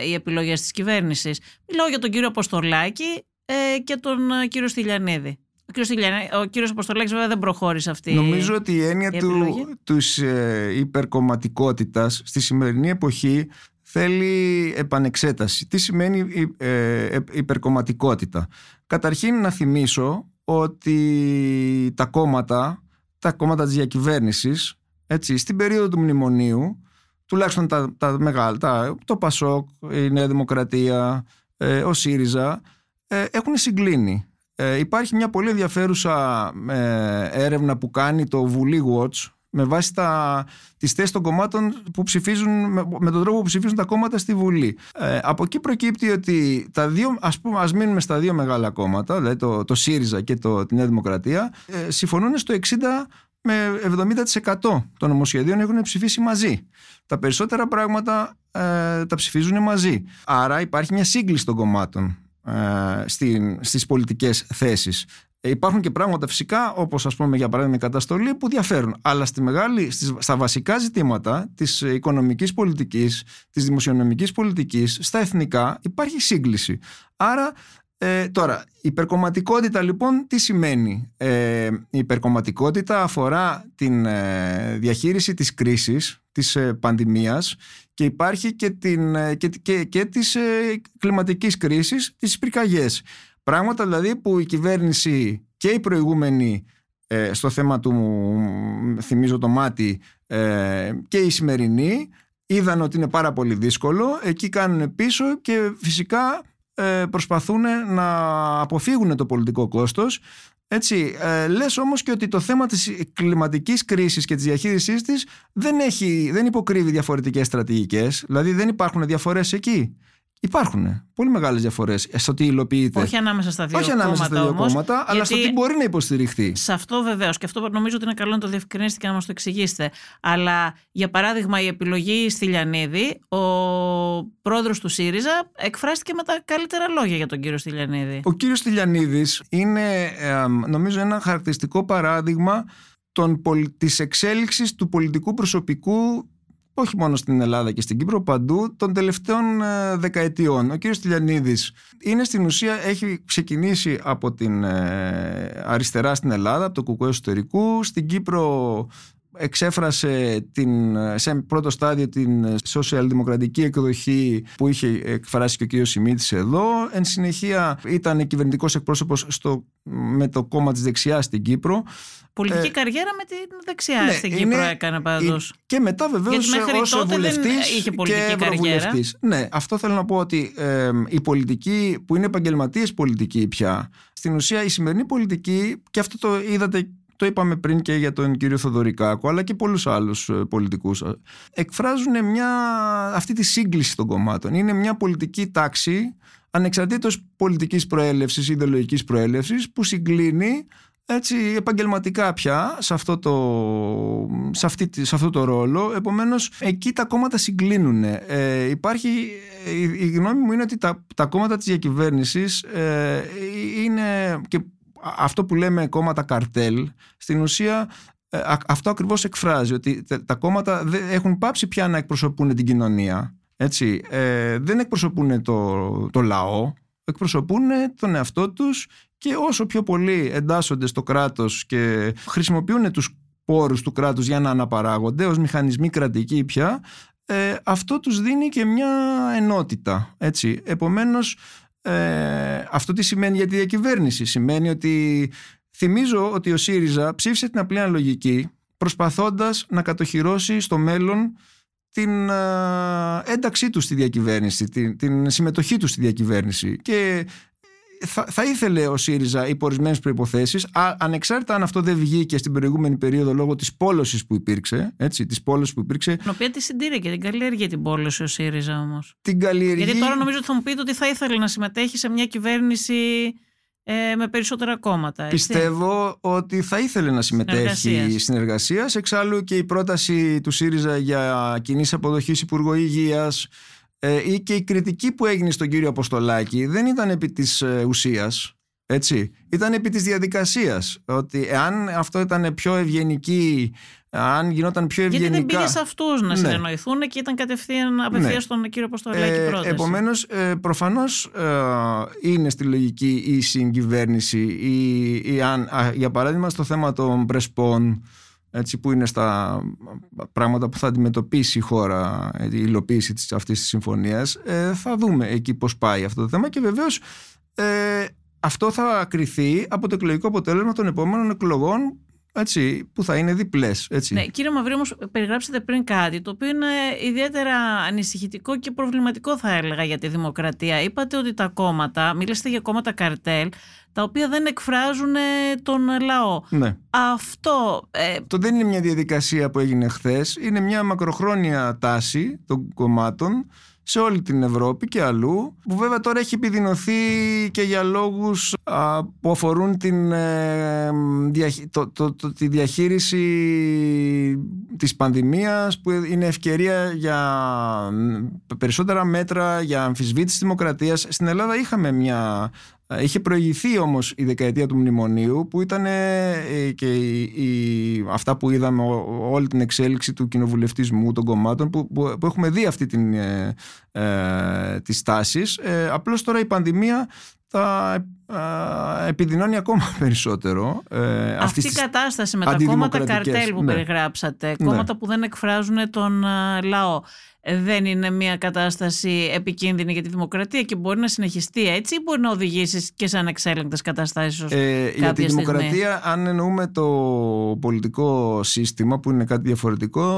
οι επιλογές της κυβέρνησης; Μιλάω για τον κύριο Αποστολάκη ε, και τον ε, κύριο Στυλιανίδη. Ο κύριος, Στυλιανίδη, ο κύριος Αποστολάκης βέβαια δεν προχώρησε αυτή Νομίζω ότι η έννοια η του, επιλογή. τους ε, υπερκομματικότητας στη σημερινή εποχή θέλει επανεξέταση. Τι σημαίνει η- ε, ε, υπερκομματικότητα; Καταρχήν να θυμίσω ότι τα κόμματα, τα κόμματα της διακυβέρνησης, έτσι, στην περίοδο του μνημονίου, τουλάχιστον τα, τα μεγάλα, τα, το ΠΑΣΟΚ, η Νέα Δημοκρατία, ε, ο ΣΥΡΙΖΑ, ε, έχουν συγκλίνει. Ε, υπάρχει μια πολύ ενδιαφέρουσα ε, έρευνα που κάνει το Βουλή Watch με βάση τα, τις θέσεις των κομμάτων που ψηφίζουν, με, με τον τρόπο που ψηφίζουν τα κόμματα στη Βουλή. Ε, από εκεί προκύπτει ότι τα δύο, ας, πούμε, ας μείνουμε στα δύο μεγάλα κόμματα, δηλαδή το, το ΣΥΡΙΖΑ και το, τη Νέα Δημοκρατία, ε, συμφωνούν στο 60 με 70% των νομοσχεδίων έχουν ψηφίσει μαζί. Τα περισσότερα πράγματα ε, τα ψηφίζουν μαζί. Άρα υπάρχει μια σύγκληση των κομμάτων ε, στην, στις πολιτικές θέσεις. Ε, υπάρχουν και πράγματα φυσικά όπως ας πούμε για παράδειγμα η καταστολή που διαφέρουν. Αλλά στη μεγάλη, στις, στα βασικά ζητήματα της οικονομικής πολιτικής, της δημοσιονομικής πολιτικής, στα εθνικά υπάρχει σύγκληση. Άρα ε, τώρα, υπερκομματικότητα λοιπόν τι σημαίνει; Ε, η υπερκομματικότητα αφορά την ε, διαχείριση της κρίσης, της ε, πανδημίας και υπάρχει και, την, ε, και, και, και της ε, κλιματικής κρίσης, τις πυρκαγιές. Πράγματα δηλαδή που η κυβέρνηση και η προηγούμενη ε, στο θέμα του, θυμίζω το μάτι, ε, και η σημερινή είδαν ότι είναι πάρα πολύ δύσκολο, εκεί κάνουν πίσω και φυσικά ε, προσπαθούν να αποφύγουν το πολιτικό κόστος. Έτσι, ε, λες όμως και ότι το θέμα της κλιματικής κρίσης και της διαχείρισής της δεν, έχει, δεν υποκρύβει διαφορετικές στρατηγικές, δηλαδή δεν υπάρχουν διαφορές εκεί. Υπάρχουν πολύ μεγάλες διαφορές στο τι υλοποιείται. Όχι ανάμεσα στα δύο Όχι ανάμεσα κόμματα στα δύο όμως, κόμματα, αλλά στο γιατί τι μπορεί να υποστηριχθεί. Σε αυτό βεβαίως. Και αυτό νομίζω ότι είναι καλό να το διευκρινίσετε και να μας το εξηγήσετε. Αλλά για παράδειγμα, η επιλογή στη Λιανίδη, ο πρόεδρος του ΣΥΡΙΖΑ εκφράστηκε με τα καλύτερα λόγια για τον κύριο Στυλιανίδη. Ο κύριος Τηλιανίδης είναι ε, νομίζω ένα χαρακτηριστικό παράδειγμα των, πολ- της εξέλιξης του πολιτικού προσωπικού όχι μόνο στην Ελλάδα και στην Κύπρο, παντού των τελευταίων ε, δεκαετιών. Ο κύριος Τηλιανίδης είναι στην ουσία, έχει ξεκινήσει από την ε, αριστερά στην Ελλάδα, από το κουκουέ εσωτερικού, στην Κύπρο εξέφρασε την, σε πρώτο στάδιο την σοσιαλδημοκρατική εκδοχή που είχε εκφράσει και ο κύριος Σιμίτης εδώ. Εν συνεχεία ήταν κυβερνητικός εκπρόσωπος στο, με το κόμμα της δεξιάς στην Κύπρο. Πολιτική Ε, καριέρα με την δεξιά ναι, στην είναι- Κύπρο έκανε πάντως. Και μετά βεβαίως Γιατί μέχρι ως τότε δεν βουλευτής είχε και πολιτική καριέρα. ευρωβουλευτής. Ναι, αυτό θέλω να πω ότι ε, η πολιτική που είναι επαγγελματίες πολιτική πια, στην ουσία η σημερινή πολιτική, και αυτό το είδατε, το είπαμε πριν και για τον κύριο Θοδωρικάκο, αλλά και πολλούς άλλους ε, πολιτικούς, ε, εκφράζουν μια, αυτή τη σύγκληση των κομμάτων. Είναι μια πολιτική τάξη ανεξαρτήτως πολιτικής προέλευσης, ιδεολογικής προέλευσης, που συγκλίνει έτσι επαγγελματικά πια σε αυτό το, σε αυτή, τη- σε αυτό το ρόλο. Επομένως εκεί τα κόμματα συγκλίνουν ε, υπάρχει η, η γνώμη μου είναι ότι τα, τα κόμματα της διακυβέρνησης ε, είναι και αυτό που λέμε κόμματα καρτέλ στην ουσία ε, α- αυτό ακριβώς εκφράζει ότι τα, τα κόμματα δεν έχουν πάψει πια να εκπροσωπούν την κοινωνία έτσι, ε, δεν εκπροσωπούν το, το λαό εκπροσωπούν τον εαυτό τους και όσο πιο πολύ εντάσσονται στο κράτος και χρησιμοποιούν τους πόρους του κράτους για να αναπαράγονται ως μηχανισμοί κρατικοί πια ε, αυτό τους δίνει και μια ενότητα έτσι. επομένως ε, αυτό τι σημαίνει για τη διακυβέρνηση; Σημαίνει ότι θυμίζω ότι ο ΣΥΡΙΖΑ ψήφισε την απλή αναλογική προσπαθώντας να κατοχυρώσει στο μέλλον την α, ένταξή του στη διακυβέρνηση, την, την συμμετοχή του στη διακυβέρνηση. Και θα, θα ήθελε ο ΣΥΡΙΖΑ υπό ορισμένες προποθέσει, ανεξάρτητα αν αυτό δεν βγήκε στην προηγούμενη περίοδο λόγω της πόλωσης που υπήρξε. Έτσι, της πόλωσης που υπήρξε. Την οποία τη συντήρησε και την καλλιέργεια την πόλωση ο ΣΥΡΙΖΑ όμως. Την καλλιεργεί. Γιατί τώρα νομίζω ότι θα μου πείτε ότι θα ήθελε να συμμετέχει σε μια κυβέρνηση ε, με περισσότερα κόμματα. Έτσι. Πιστεύω ότι θα ήθελε να συμμετέχει Συνεργασίας. συνεργασία. Εξάλλου και η πρόταση του ΣΥΡΙΖΑ για κοινή αποδοχή Υπουργό Υγείας ε, ή και η κριτική που έγινε στον κύριο Αποστολάκη δεν ήταν επί της ε, ουσίας, έτσι. Ήταν επί της διαδικασίας. Ότι εάν αυτό ήταν πιο ευγενική, αν γινόταν πιο ευγενικά... Γιατί δεν πήγε σε αυτούς να Ναι. συνεννοηθούν και ήταν κατευθείαν απευθείας Ναι. στον κύριο Αποστολάκη Ε, πρόταση. επομένως, ε, προφανώς ε, είναι στη λογική η συγκυβέρνηση ή, ή αν, α, για παράδειγμα στο θέμα των πρεσπών έτσι, που είναι στα πράγματα που θα αντιμετωπίσει η χώρα ε, η υλοποίηση της, αυτής της συμφωνίας ε, θα δούμε εκεί πώς πάει αυτό το θέμα και βεβαίως ε, αυτό θα κριθεί από το εκλογικό αποτέλεσμα των επόμενων εκλογών έτσι, που θα είναι διπλές. Έτσι. Ναι, κύριε Μαυρή, όμως περιγράψατε πριν κάτι το οποίο είναι ιδιαίτερα ανησυχητικό και προβληματικό θα έλεγα για τη δημοκρατία. Είπατε ότι τα κόμματα, μιλήσατε για κόμματα καρτέλ, τα οποία δεν εκφράζουν ε, τον λαό. ναι. Αυτό ε, Αυτό δεν είναι μια διαδικασία που έγινε χθες. Είναι μια μακροχρόνια τάση των κομμάτων σε όλη την Ευρώπη και αλλού που βέβαια τώρα έχει επιδεινωθεί και για λόγους α, που αφορούν την, ε, διαχει- το- το- το- τη διαχείριση της πανδημίας που είναι ευκαιρία για μ, περισσότερα μέτρα για αμφισβήτηση της δημοκρατίας. Στην Ελλάδα είχαμε μια ε, Είχε προηγηθεί όμως η δεκαετία του μνημονίου που ήταν ε, και η, η- αυτά που είδαμε ο- όλη την εξέλιξη του κοινοβουλευτισμού των κομμάτων που, που, που έχουμε δει αυτή την, ε, ε, τις τάσεις. Ε, απλώς τώρα η πανδημία τα ε, επιδεινώνει ακόμα περισσότερο. Ε, Αυτή αυτής η της- κατάσταση με τα κόμματα αντιδημοκρατικές, καρτέλ που ναι. περιγράψατε, Ναι. κόμματα που δεν εκφράζουν τον α, λαό, ε, δεν είναι μια κατάσταση επικίνδυνη για τη δημοκρατία και μπορεί να συνεχιστεί έτσι ή μπορεί να οδηγήσεις και σε ανεξέλεγκτες καταστάσεις ως Ε, για τη κάποια στιγμή. δημοκρατία, αν εννοούμε το πολιτικό σύστημα που είναι κάτι διαφορετικό,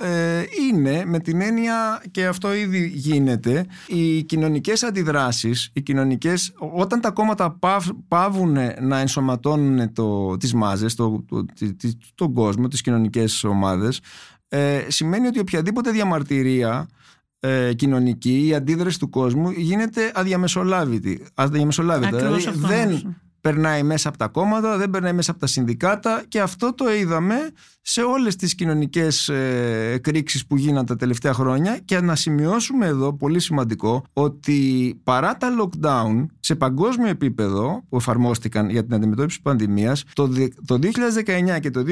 ε, είναι με την έννοια και αυτό ήδη γίνεται, οι κοινωνικές αντιδράσεις, οι κοινωνικές, όταν τα κόμματα παύ, πάβουν να ενσωματώνουν το, τις μάζες, το, το, τη- τη- τον κόσμο, τις κοινωνικές ομάδες, ε, σημαίνει ότι οποιαδήποτε διαμαρτυρία ε, κοινωνική, η αντίδραση του κόσμου γίνεται αδιαμεσολάβητη. αδιαμεσολάβητα. Ακριβώς Δηλαδή, αυτό δεν νομίζω. Περνάει μέσα από τα κόμματα, δεν περνάει μέσα από τα συνδικάτα και αυτό το είδαμε σε όλες τις κοινωνικές ε, εκρήξεις που γίναν τα τελευταία χρόνια. Και να σημειώσουμε εδώ, πολύ σημαντικό, ότι παρά τα lockdown σε παγκόσμιο επίπεδο που εφαρμόστηκαν για την αντιμετώπιση της πανδημίας, το, δι- το 2019 και το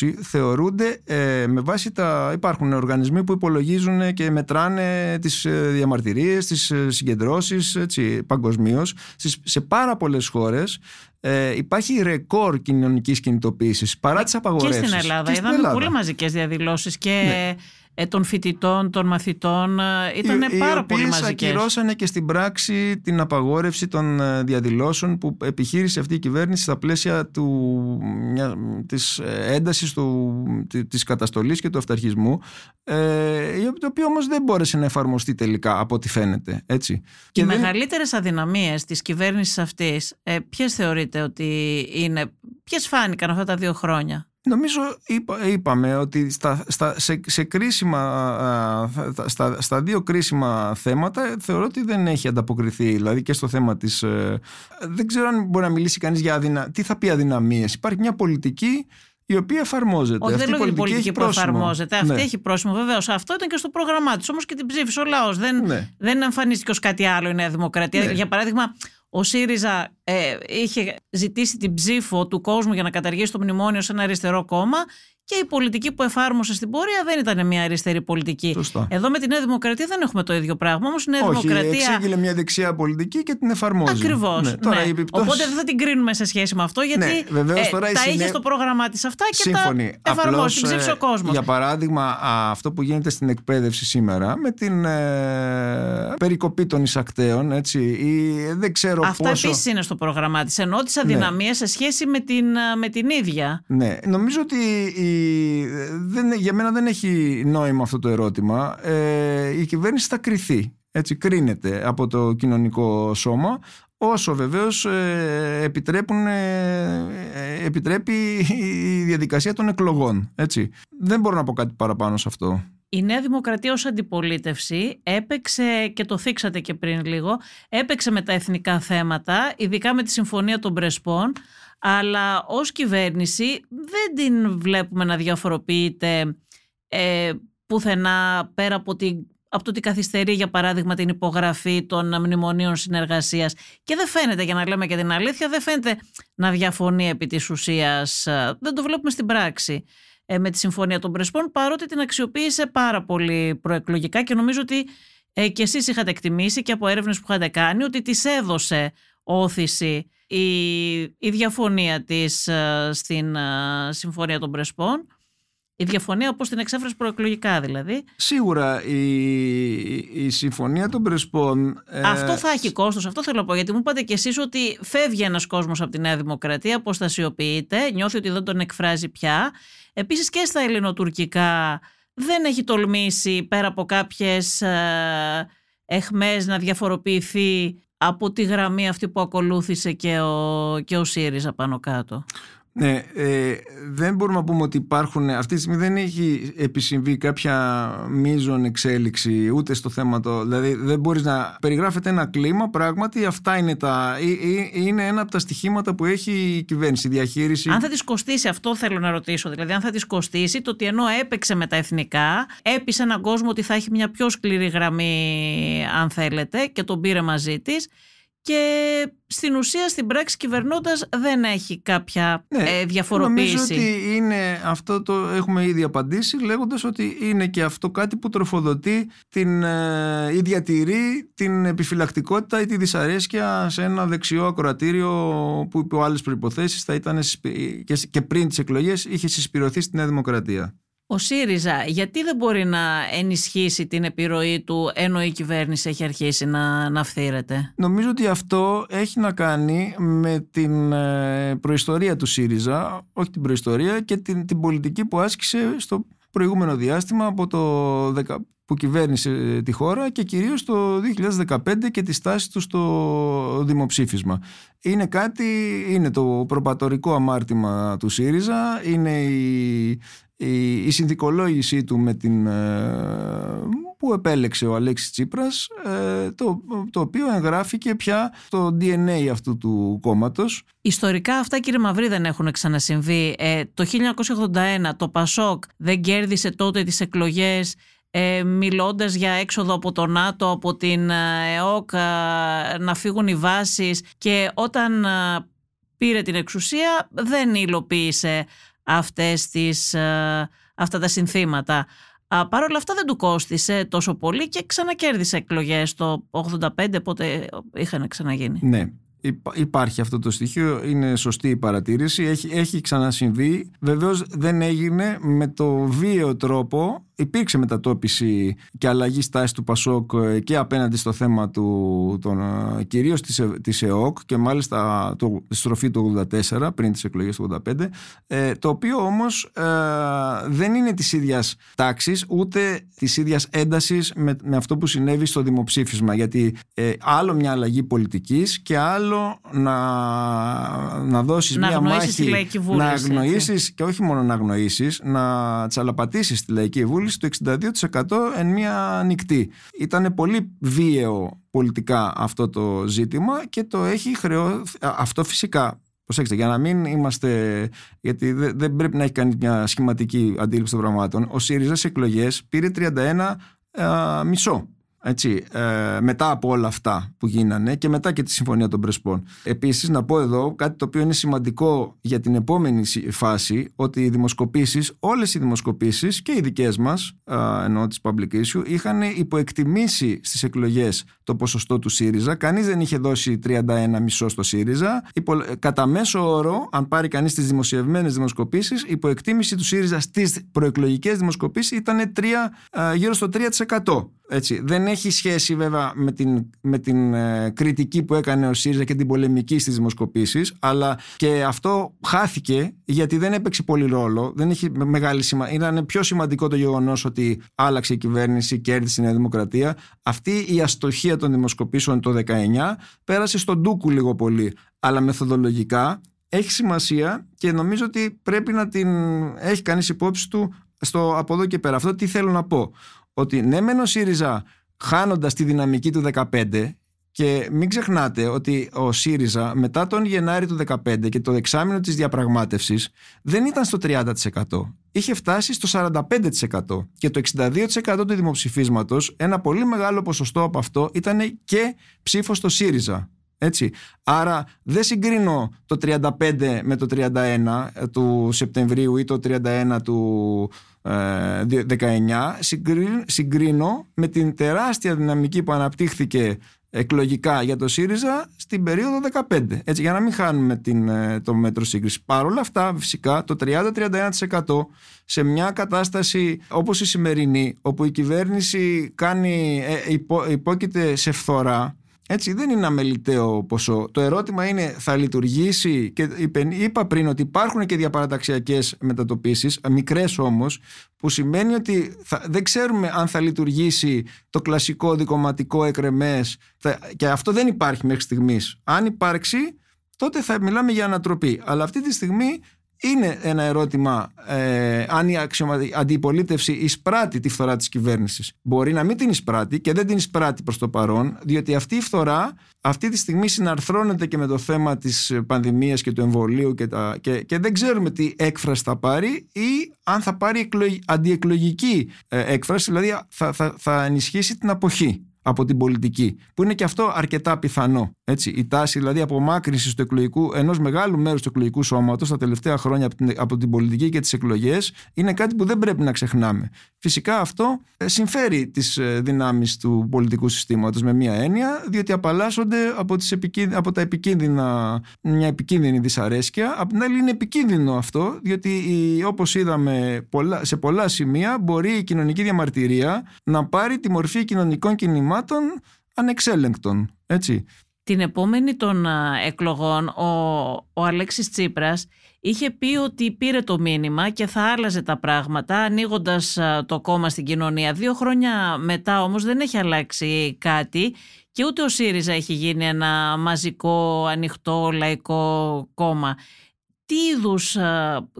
2020 θεωρούνται ε, με βάση τα... υπάρχουν οργανισμοί που υπολογίζουν και μετράνε τις ε, διαμαρτυρίες, τις ε, συγκεντρώσεις έτσι, παγκοσμίως στις- σε πάρα πολλές χώρες ε, υπάρχει ρεκόρ κοινωνικής κινητοποίησης παρά τις Και απαγορεύσεις. στην Ελλάδα. Και στην Είδαμε Ελλάδα. πολύ μαζικές διαδηλώσεις και Ναι. Ε, των φοιτητών, των μαθητών. Ήταν οι, πάρα οι πολύ οποίες μαζικές. ακυρώσανε και στην πράξη την απαγόρευση των ε, διαδηλώσεων που επιχείρησε αυτή η κυβέρνηση στα πλαίσια του, μια, της ε, έντασης του, τη- της καταστολής και του αυταρχισμού ε, το οποίο όμως δεν μπόρεσε να εφαρμοστεί τελικά από ό,τι φαίνεται έτσι. Οι Και δεν- μεγαλύτερες αδυναμίες της κυβέρνησης αυτής, ε, ποιες θεωρείτε ότι είναι, ποιες φάνηκαν αυτά τα δύο χρόνια; Νομίζω είπα- είπαμε ότι στα, στα, σε, σε κρίσιμα, α, θα- στα, στα δύο κρίσιμα θέματα θεωρώ ότι δεν έχει ανταποκριθεί. Δηλαδή και στο θέμα της... ε, δεν ξέρω αν μπορεί να μιλήσει κανείς για αδυνα... Τι θα πει αδυναμίες. Υπάρχει μια πολιτική η οποία εφαρμόζεται. Όχι, δεν Αυτή λέω για την πολιτική έχει που πρόσημο. εφαρμόζεται. Αυτή Ναι. έχει πρόσημο, βεβαίως. Αυτό ήταν και στο πρόγραμμά της. Όμως και την ψήφισε ο λαός. Δεν, Ναι. δεν εμφανίστηκε ως κάτι άλλο η Νέα Δημοκρατία. Ναι. Για παράδειγμα, ο ΣΥΡΙΖΑ ε, είχε ζητήσει την ψήφο του κόσμου για να καταργήσει το μνημόνιο σε ένα αριστερό κόμμα και η πολιτική που εφάρμοσε στην πορεία δεν ήταν μια αριστερή πολιτική. Σωστά. Εδώ με τη Νέα Δημοκρατία δεν έχουμε το ίδιο πράγμα. Όμως η Νέα Όχι, Δημοκρατία. εξήγηλε μια δεξιά πολιτική και την εφαρμόζει. Ακριβώς. Ναι. Τώρα οι επιπτώσεις- Οπότε δεν θα την κρίνουμε σε σχέση με αυτό, γιατί Ναι, βεβαίως τώρα η τα συνέ- είχε στο πρόγραμμά της αυτά και Σύμφωνοι. τα εφαρμόζει. Απλώς, Την ψήφισε ε, ο κόσμος. Για παράδειγμα, α, αυτό που γίνεται στην εκπαίδευση σήμερα με την ε, περικοπή των εισακτέων, έτσι, ή, ε, δεν ξέρω Αυτό πόσο... επίσης είναι στο πρόγραμμά της. Ενώ τις αδυναμίες σε σχέση με την, α, με την ίδια. Ναι, νομίζω ότι η, δεν, για μένα δεν έχει νόημα αυτό το ερώτημα. Ε, η κυβέρνηση θα κριθεί, έτσι, κρίνεται από το κοινωνικό σώμα όσο βεβαίως ε, επιτρέπουν, ε, ε, επιτρέπει η διαδικασία των εκλογών. Έτσι. Δεν μπορώ να πω κάτι παραπάνω σε αυτό. Η Νέα Δημοκρατία ως αντιπολίτευση έπαιξε, και το θίξατε και πριν λίγο, έπαιξε με τα εθνικά θέματα, ειδικά με τη Συμφωνία των Πρεσπών, αλλά ως κυβέρνηση δεν την βλέπουμε να διαφοροποιείται ε, πουθενά πέρα από την από το ότι καθυστερεί για παράδειγμα την υπογραφή των μνημονίων συνεργασίας. Και δεν φαίνεται για να λέμε και την αλήθεια δεν φαίνεται να διαφωνεί επί της ουσίας. Δεν το βλέπουμε στην πράξη. ε, με τη Συμφωνία των Πρεσπών παρότι την αξιοποίησε πάρα πολύ προεκλογικά και νομίζω ότι ε, και εσείς είχατε εκτιμήσει και από έρευνες που είχατε κάνει ότι της έδωσε όθηση η, η διαφωνία της ε, στην Συμφωνία των Πρεσπών η διαφωνία όπως την εξέφρασε προεκλογικά δηλαδή. Σίγουρα η, η συμφωνία των Πρεσπών... Ε, αυτό θα έχει κόστος, αυτό θέλω να πω, γιατί μου είπατε κι εσείς ότι φεύγει ένας κόσμος από τη Νέα Δημοκρατία, αποστασιοποιείται, νιώθει ότι δεν τον εκφράζει πια. Επίσης και στα ελληνοτουρκικά δεν έχει τολμήσει πέρα από κάποιες ε, εχμές να διαφοροποιηθεί από τη γραμμή αυτή που ακολούθησε και ο, και ο ΣΥΡΙΖΑ πάνω κάτω. Ναι, ε, δεν μπορούμε να πούμε ότι υπάρχουν. Αυτή τη στιγμή δεν έχει επισυμβεί κάποια μείζον εξέλιξη ούτε στο θέμα το. Δηλαδή, δεν μπορείς να περιγράφεται ένα κλίμα. Πράγματι, αυτά είναι τα. είναι ένα από τα στοιχήματα που έχει η κυβέρνηση, η διαχείριση. Αν θα της κοστίσει, αυτό θέλω να ρωτήσω. Δηλαδή, αν θα της κοστίσει το ότι ενώ έπαιξε με τα εθνικά, έπεισε έναν κόσμο ότι θα έχει μια πιο σκληρή γραμμή, αν θέλετε, και τον πήρε μαζί της και στην ουσία στην πράξη κυβερνώντας δεν έχει κάποια ναι, ε, διαφοροποίηση. Νομίζω ότι είναι αυτό το έχουμε ήδη απαντήσει λέγοντας ότι είναι και αυτό κάτι που τροφοδοτεί την, ε, ή διατηρεί την επιφυλακτικότητα ή τη δυσαρέσκεια σε ένα δεξιό ακροατήριο που υπό άλλες προϋποθέσεις θα ήταν και πριν τις εκλογές είχε συσπηρωθεί στη Νέα Δημοκρατία. Ο ΣΥΡΙΖΑ γιατί δεν μπορεί να ενισχύσει την επιρροή του ενώ η κυβέρνηση έχει αρχίσει να, να φθήρεται. Νομίζω ότι αυτό έχει να κάνει με την ε, προϊστορία του ΣΥΡΙΖΑ, όχι την προϊστορία και την, την πολιτική που άσκησε στο προηγούμενο διάστημα από το, που κυβέρνησε τη χώρα και κυρίως το 2015 και τη στάση του στο δημοψήφισμα. Είναι κάτι, είναι το προπατορικό αμάρτημα του ΣΥΡΙΖΑ, είναι η η, η συνθηκολόγησή του με την, ε, που επέλεξε ο Αλέξης Τσίπρας ε, το, το οποίο εγγράφηκε πια στο DNA αυτού του κόμματος. Ιστορικά αυτά κύριε Μαυρή δεν έχουν ξανασυμβεί. Ε, το 1981 το Πασόκ δεν κέρδισε τότε τις εκλογές ε, μιλώντας για έξοδο από το ΝΑΤΟ, από την ΕΟΚ, να φύγουν οι βάσεις και όταν πήρε την εξουσία δεν υλοποίησε αυτές τις, ε, αυτά τα συνθήματα. Παρ' όλα αυτά δεν του κόστησε τόσο πολύ και ξανακέρδισε εκλογές το 85 πότε είχαν ξαναγίνει. Ναι, Υπάρχει αυτό το στοιχείο, είναι σωστή η παρατήρηση, έχει, έχει ξανασυμβεί. Βεβαίως δεν έγινε με το βίαιο τρόπο υπήρξε μετατόπιση και αλλαγή στάσης του Πασόκ ε, και απέναντι στο θέμα του, των, ε, κυρίως της, ε, της ΕΟΚ και μάλιστα το, τη στροφή του 84 πριν τις εκλογές του 85 το οποίο όμως δεν είναι της ίδιας τάξης ούτε της ίδιας έντασης με, με αυτό που συνέβη στο δημοψήφισμα. Γιατί άλλο μια αλλαγή πολιτικής και άλλο να, να δώσεις να μια μάχη να αγνοήσεις και όχι μόνο να αγνοήσεις να τσαλαπατήσεις τη Λαϊκή Βούληση το 62% εν μία νυχτή. Ήταν πολύ βίαιο πολιτικά αυτό το ζήτημα και το έχει χρεώ... Αυτό φυσικά Προσέξτε, για να μην είμαστε. Γιατί δεν πρέπει να έχει κάνει μια σχηματική αντίληψη των πραγμάτων. Ο ΣΥΡΙΖΑ σε εκλογές πήρε 31 μισό. Έτσι, ε, μετά από όλα αυτά που γίνανε και μετά και τη Συμφωνία των Πρεσπών. Επίσης να πω εδώ κάτι το οποίο είναι σημαντικό για την επόμενη φάση ότι οι δημοσκοπήσεις, όλες οι δημοσκοπήσεις και οι δικές μας, ε, ενώ της Public Issue, είχαν υποεκτιμήσει στις εκλογές το ποσοστό του ΣΥΡΙΖΑ. Κανείς δεν είχε δώσει 31,5 στο ΣΥΡΙΖΑ. Κατά μέσο όρο, αν πάρει κανείς τις δημοσιευμένες δημοσκοπήσεις, η υποεκτίμηση του ΣΥΡΙΖΑ στις προεκλογικές δημοσκοπήσεις ήταν 3, ε, γύρω στο 3%. Έτσι. Δεν έχει σχέση βέβαια με την, με την ε, κριτική που έκανε ο ΣΥΡΙΖΑ και την πολεμική στις δημοσκοπήσεις αλλά και αυτό χάθηκε γιατί δεν έπαιξε πολύ ρόλο δεν έχει μεγάλη σημα... ήταν πιο σημαντικό το γεγονός ότι άλλαξε η κυβέρνηση κέρδισε η Νέα Δημοκρατία αυτή η αστοχία των δημοσκοπήσεων το 19 πέρασε στον ντούκου λίγο πολύ αλλά μεθοδολογικά έχει σημασία και νομίζω ότι πρέπει να την έχει κανείς υπόψη του στο από εδώ και πέρα. Αυτό τι θέλω να πω ότι ναι μεν ο ΣΥΡΙΖΑ χάνοντας τη δυναμική του 15 Και μην ξεχνάτε ότι ο ΣΥΡΙΖΑ μετά τον Γενάρη του 2015 και το εξάμεινο της διαπραγμάτευσης δεν ήταν στο 30%. Είχε φτάσει στο 45% και το 62% του δημοψηφίσματος, ένα πολύ μεγάλο ποσοστό από αυτό ήταν και ψήφος στο ΣΥΡΙΖΑ. Έτσι. Άρα δεν συγκρίνω το 35 με το 31 ε, του Σεπτεμβρίου ή το 31 του 19. Ε, συγκρίνω με την τεράστια δυναμική που αναπτύχθηκε εκλογικά για το ΣΥΡΙΖΑ στην περίοδο 15. Έτσι, για να μην χάνουμε την, ε, το μέτρο σύγκριση. Παρ' όλα αυτά, φυσικά, το 30-31% σε μια κατάσταση όπως η σημερινή, όπου η κυβέρνηση κάνει, υπό, υπόκειται σε φθορά, έτσι δεν είναι αμεληταίο ποσό. Το ερώτημα είναι θα λειτουργήσει και είπα πριν ότι υπάρχουν και διαπαραταξιακές μετατοπίσεις, μικρές όμως, που σημαίνει ότι δεν ξέρουμε αν θα λειτουργήσει το κλασικό δικοματικό εκρεμές και αυτό δεν υπάρχει μέχρι στιγμής. Αν υπάρξει τότε θα μιλάμε για ανατροπή. Αλλά αυτή τη στιγμή είναι ένα ερώτημα ε, αν η αντιπολίτευση εισπράττει τη φθορά της κυβέρνησης. Μπορεί να μην την εισπράττει και δεν την εισπράττει προς το παρόν, διότι αυτή η φθορά αυτή τη στιγμή συναρθρώνεται και με το θέμα της πανδημίας και του εμβολίου και, τα, και, και δεν ξέρουμε τι έκφραση θα πάρει ή αν θα πάρει αντιεκλογική ε, έκφραση, δηλαδή θα, θα, θα ενισχύσει την αποχή από την πολιτική, που είναι και αυτό αρκετά πιθανό. Έτσι. Η τάση δηλαδή απομάκρυνσης του εκλογικού, ενός μεγάλου μέρους του εκλογικού σώματος τα τελευταία χρόνια από την, από την πολιτική και τις εκλογές είναι κάτι που δεν πρέπει να ξεχνάμε. Φυσικά αυτό ε, συμφέρει τις ε, δυνάμεις του πολιτικού συστήματος με μία έννοια, διότι απαλλάσσονται από, τις από τα επικίνδυνα, μια επικίνδυνη δυσαρέσκεια. Απ' την άλλη είναι επικίνδυνο αυτό, διότι όπως είδαμε σε πολλά σημεία μπορεί η κοινωνική διαμαρτυρία να πάρει τη μορφή κοινωνικών κινημάτων κομμάτων ανεξέλεγκτων. Έτσι. Την επόμενη των εκλογών ο, ο Αλέξης Τσίπρας είχε πει ότι πήρε το μήνυμα και θα άλλαζε τα πράγματα ανοίγοντας το κόμμα στην κοινωνία. Δύο χρόνια μετά όμως δεν έχει αλλάξει κάτι και ούτε ο ΣΥΡΙΖΑ έχει γίνει ένα μαζικό, ανοιχτό, λαϊκό κόμμα. Τι είδους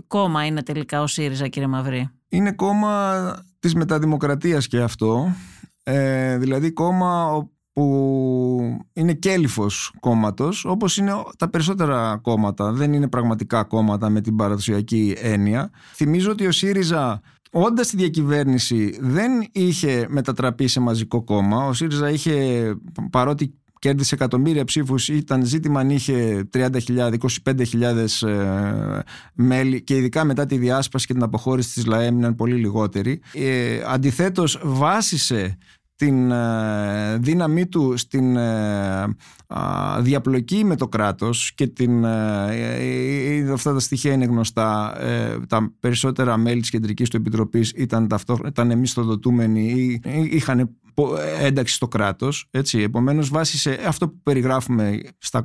κόμμα είναι τελικά ο ΣΥΡΙΖΑ κύριε Μαυρή; Είναι κόμμα της μεταδημοκρατίας και αυτό ε, δηλαδή κόμμα που είναι κέλυφος κόμματος όπως είναι τα περισσότερα κόμματα δεν είναι πραγματικά κόμματα με την παραδοσιακή έννοια θυμίζω ότι ο ΣΥΡΙΖΑ όντας στη διακυβέρνηση δεν είχε μετατραπεί σε μαζικό κόμμα ο ΣΥΡΙΖΑ είχε παρότι κέρδισε εκατομμύρια ψήφους ήταν ζήτημα αν είχε 30.000, 25.000 ε, μέλη και ειδικά μετά τη διάσπαση και την αποχώρηση της ΛΑΕΜ ήταν πολύ λιγότεροι. Ε, αντιθέτως βάσισε την ε, δύναμή του στην ε, διαπλοκή με το κράτος και την, ε, αυτά τα στοιχεία είναι γνωστά τα περισσότερα μέλη της Κεντρικής του Επιτροπής ήταν, ήταν εμισθοδοτούμενοι ή είχαν ένταξη στο κράτος έτσι. επομένως βάσει σε αυτό που περιγράφουμε στα,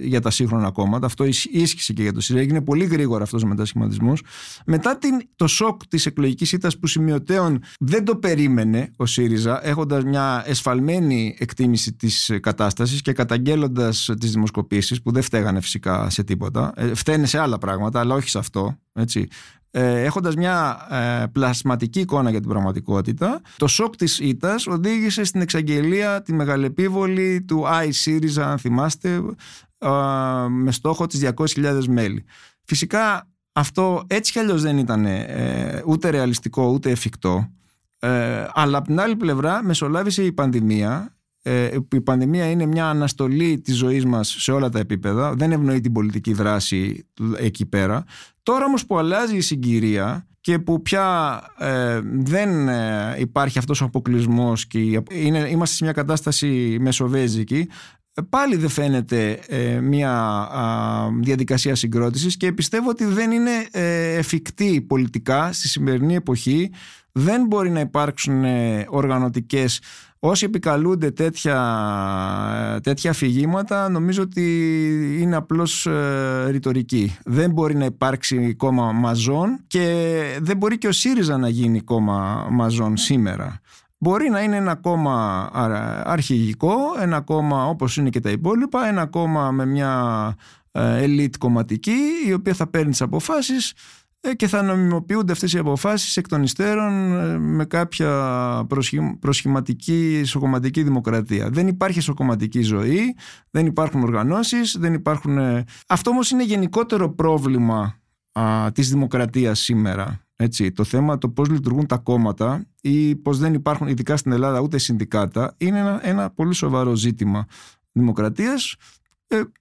για τα σύγχρονα κόμματα αυτό ίσχυσε και για το ΣΥΡΙΖΑ έγινε πολύ γρήγορα αυτός ο μετασχηματισμός μετά την, το σοκ της εκλογικής ήττας που σημειωτέων δεν το περίμενε ο ΣΥΡΙΖΑ έχοντας μια εσφαλμένη εκτίμηση της κατάστασης και καταγγέλλοντας τις δημοσκοπήσεις που δεν φταίγανε φυσικά σε τίποτα ε, φταίνε σε άλλα πράγματα αλλά όχι σε αυτό έτσι ε, έχοντας μια ε, πλασματική εικόνα για την πραγματικότητα το σοκ της ήττας οδήγησε στην εξαγγελία τη μεγαλεπίβολη του iSeries αν θυμάστε ε, με στόχο τις 200.000 μέλη. Φυσικά αυτό έτσι κι αλλιώς δεν ήταν ε, ούτε ρεαλιστικό ούτε εφικτό. Αλλά από την άλλη πλευρά μεσολάβησε η πανδημία. Η πανδημία είναι μια αναστολή της ζωής μας σε όλα τα επίπεδα. Δεν ευνοεί την πολιτική δράση εκεί πέρα Τώρα όμως που αλλάζει η συγκυρία και που πια ε, δεν ε, υπάρχει αυτός ο αποκλεισμός και είναι, είμαστε σε μια κατάσταση μεσοβέζικη πάλι δεν φαίνεται ε, μια διαδικασία συγκρότησης και πιστεύω ότι δεν είναι εφικτή πολιτικά στη σημερινή εποχή δεν μπορεί να υπάρξουν οργανωτικές Όσοι επικαλούνται τέτοια, τέτοια αφηγήματα νομίζω ότι είναι απλώς ε, ρητορική. Δεν μπορεί να υπάρξει κόμμα μαζών και δεν μπορεί και ο ΣΥΡΙΖΑ να γίνει κόμμα μαζών σήμερα. Μπορεί να είναι ένα κόμμα αρχηγικό, ένα κόμμα όπως είναι και τα υπόλοιπα, ένα κόμμα με μια ελίτ κομματική η οποία θα παίρνει τις αποφάσεις ε, και θα νομιμοποιούνται αυτές οι αποφάσεις εκ των υστέρων ε, με κάποια προσχηματική ισοκομματική δημοκρατία. Δεν υπάρχει ισοκομματική ζωή, δεν υπάρχουν οργανώσεις, δεν υπάρχουν... Ε, αυτό όμως είναι γενικότερο πρόβλημα α, της δημοκρατίας σήμερα. Έτσι, το θέμα το πώς λειτουργούν τα κόμματα ή πώς δεν υπάρχουν ειδικά στην Ελλάδα ούτε συνδικάτα είναι ένα, ένα πολύ σοβαρό ζήτημα δημοκρατίας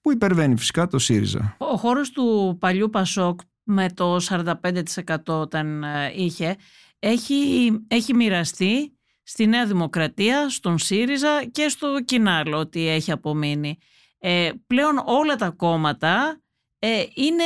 που υπερβαίνει φυσικά το ΣΥΡΙΖΑ. Ο χώρος του παλιού Πασόκ με το 45% όταν ε, είχε, έχει, έχει μοιραστεί στη Νέα Δημοκρατία, στον ΣΥΡΙΖΑ και στο Κινάλο ότι έχει απομείνει. Ε, πλέον όλα τα κόμματα ε, είναι,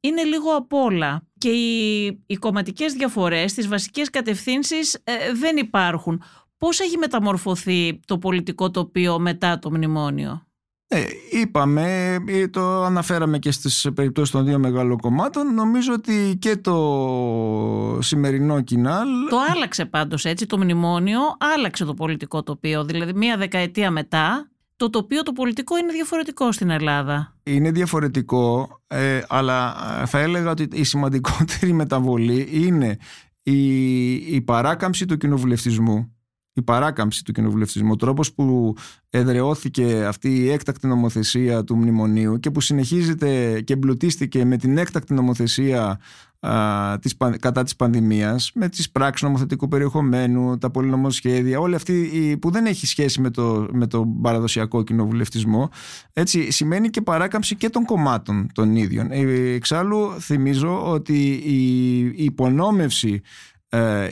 είναι λίγο απ' όλα και οι, οι κομματικές διαφορές στις βασικές κατευθύνσεις ε, δεν υπάρχουν. Πώς έχει μεταμορφωθεί το πολιτικό τοπίο μετά το μνημόνιο; Ε, είπαμε, ε, το αναφέραμε και στις περιπτώσεις των δύο μεγάλων κομμάτων. Νομίζω ότι και το σημερινό κοινάλ... Το άλλαξε πάντως έτσι, το μνημόνιο άλλαξε το πολιτικό τοπίο. Δηλαδή μία δεκαετία μετά το τοπίο το πολιτικό είναι διαφορετικό στην Ελλάδα. Είναι διαφορετικό, ε, αλλά θα έλεγα ότι η σημαντικότερη μεταβολή είναι η, η παράκαμψη του κοινοβουλευτισμού η παράκαμψη του κοινοβουλευτισμού, ο τρόπος που εδρεώθηκε αυτή η έκτακτη νομοθεσία του μνημονίου και που συνεχίζεται και εμπλουτίστηκε με την έκτακτη νομοθεσία α, της, κατά της πανδημίας, με τις πράξεις νομοθετικού περιεχομένου, τα πολυνομοσχέδια, όλη αυτή που δεν έχει σχέση με το, με το παραδοσιακό κοινοβουλευτισμό, έτσι σημαίνει και παράκαμψη και των κομμάτων των ίδιων. Ε, εξάλλου θυμίζω ότι η, η υπονόμευση ε,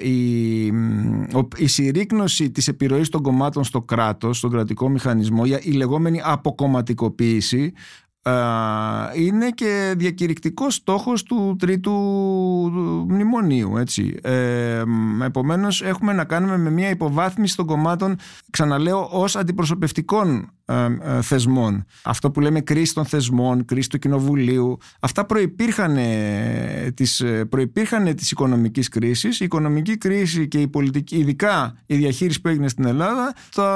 η, η συρρήκνωση της επιρροής των κομμάτων στο κράτος, στον κρατικό μηχανισμό, η λεγόμενη αποκομματικοποίηση είναι και διακηρυκτικός στόχος του τρίτου μνημονίου έτσι. Ε, επομένως έχουμε να κάνουμε με μια υποβάθμιση των κομμάτων ξαναλέω ως αντιπροσωπευτικών ε, ε, θεσμών. Αυτό που λέμε κρίση των θεσμών, κρίση του κοινοβουλίου αυτά προϋπήρχαν της, προϋπήρχαν της οικονομικής κρίσης η οικονομική κρίση και η πολιτική ειδικά η διαχείριση που έγινε στην Ελλάδα τα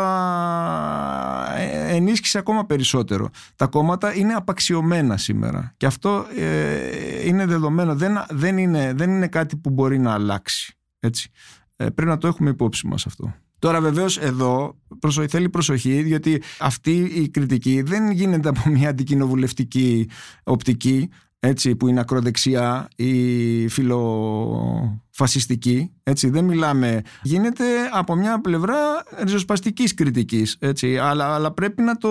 ενίσχυσε ακόμα περισσότερο. Τα κόμματα είναι απαξιωμένα σήμερα. Και αυτό ε, είναι δεδομένο. Δεν, δεν, είναι, δεν είναι κάτι που μπορεί να αλλάξει. Έτσι. Ε, πρέπει να το έχουμε υπόψη μας αυτό. Τώρα βεβαίως εδώ θέλει προσοχή διότι αυτή η κριτική δεν γίνεται από μια αντικοινοβουλευτική οπτική έτσι, που είναι ακροδεξιά ή φιλοφασιστική. Έτσι, δεν μιλάμε. Γίνεται από μια πλευρά ριζοσπαστικής κριτικής. Έτσι, αλλά, αλλά πρέπει να το...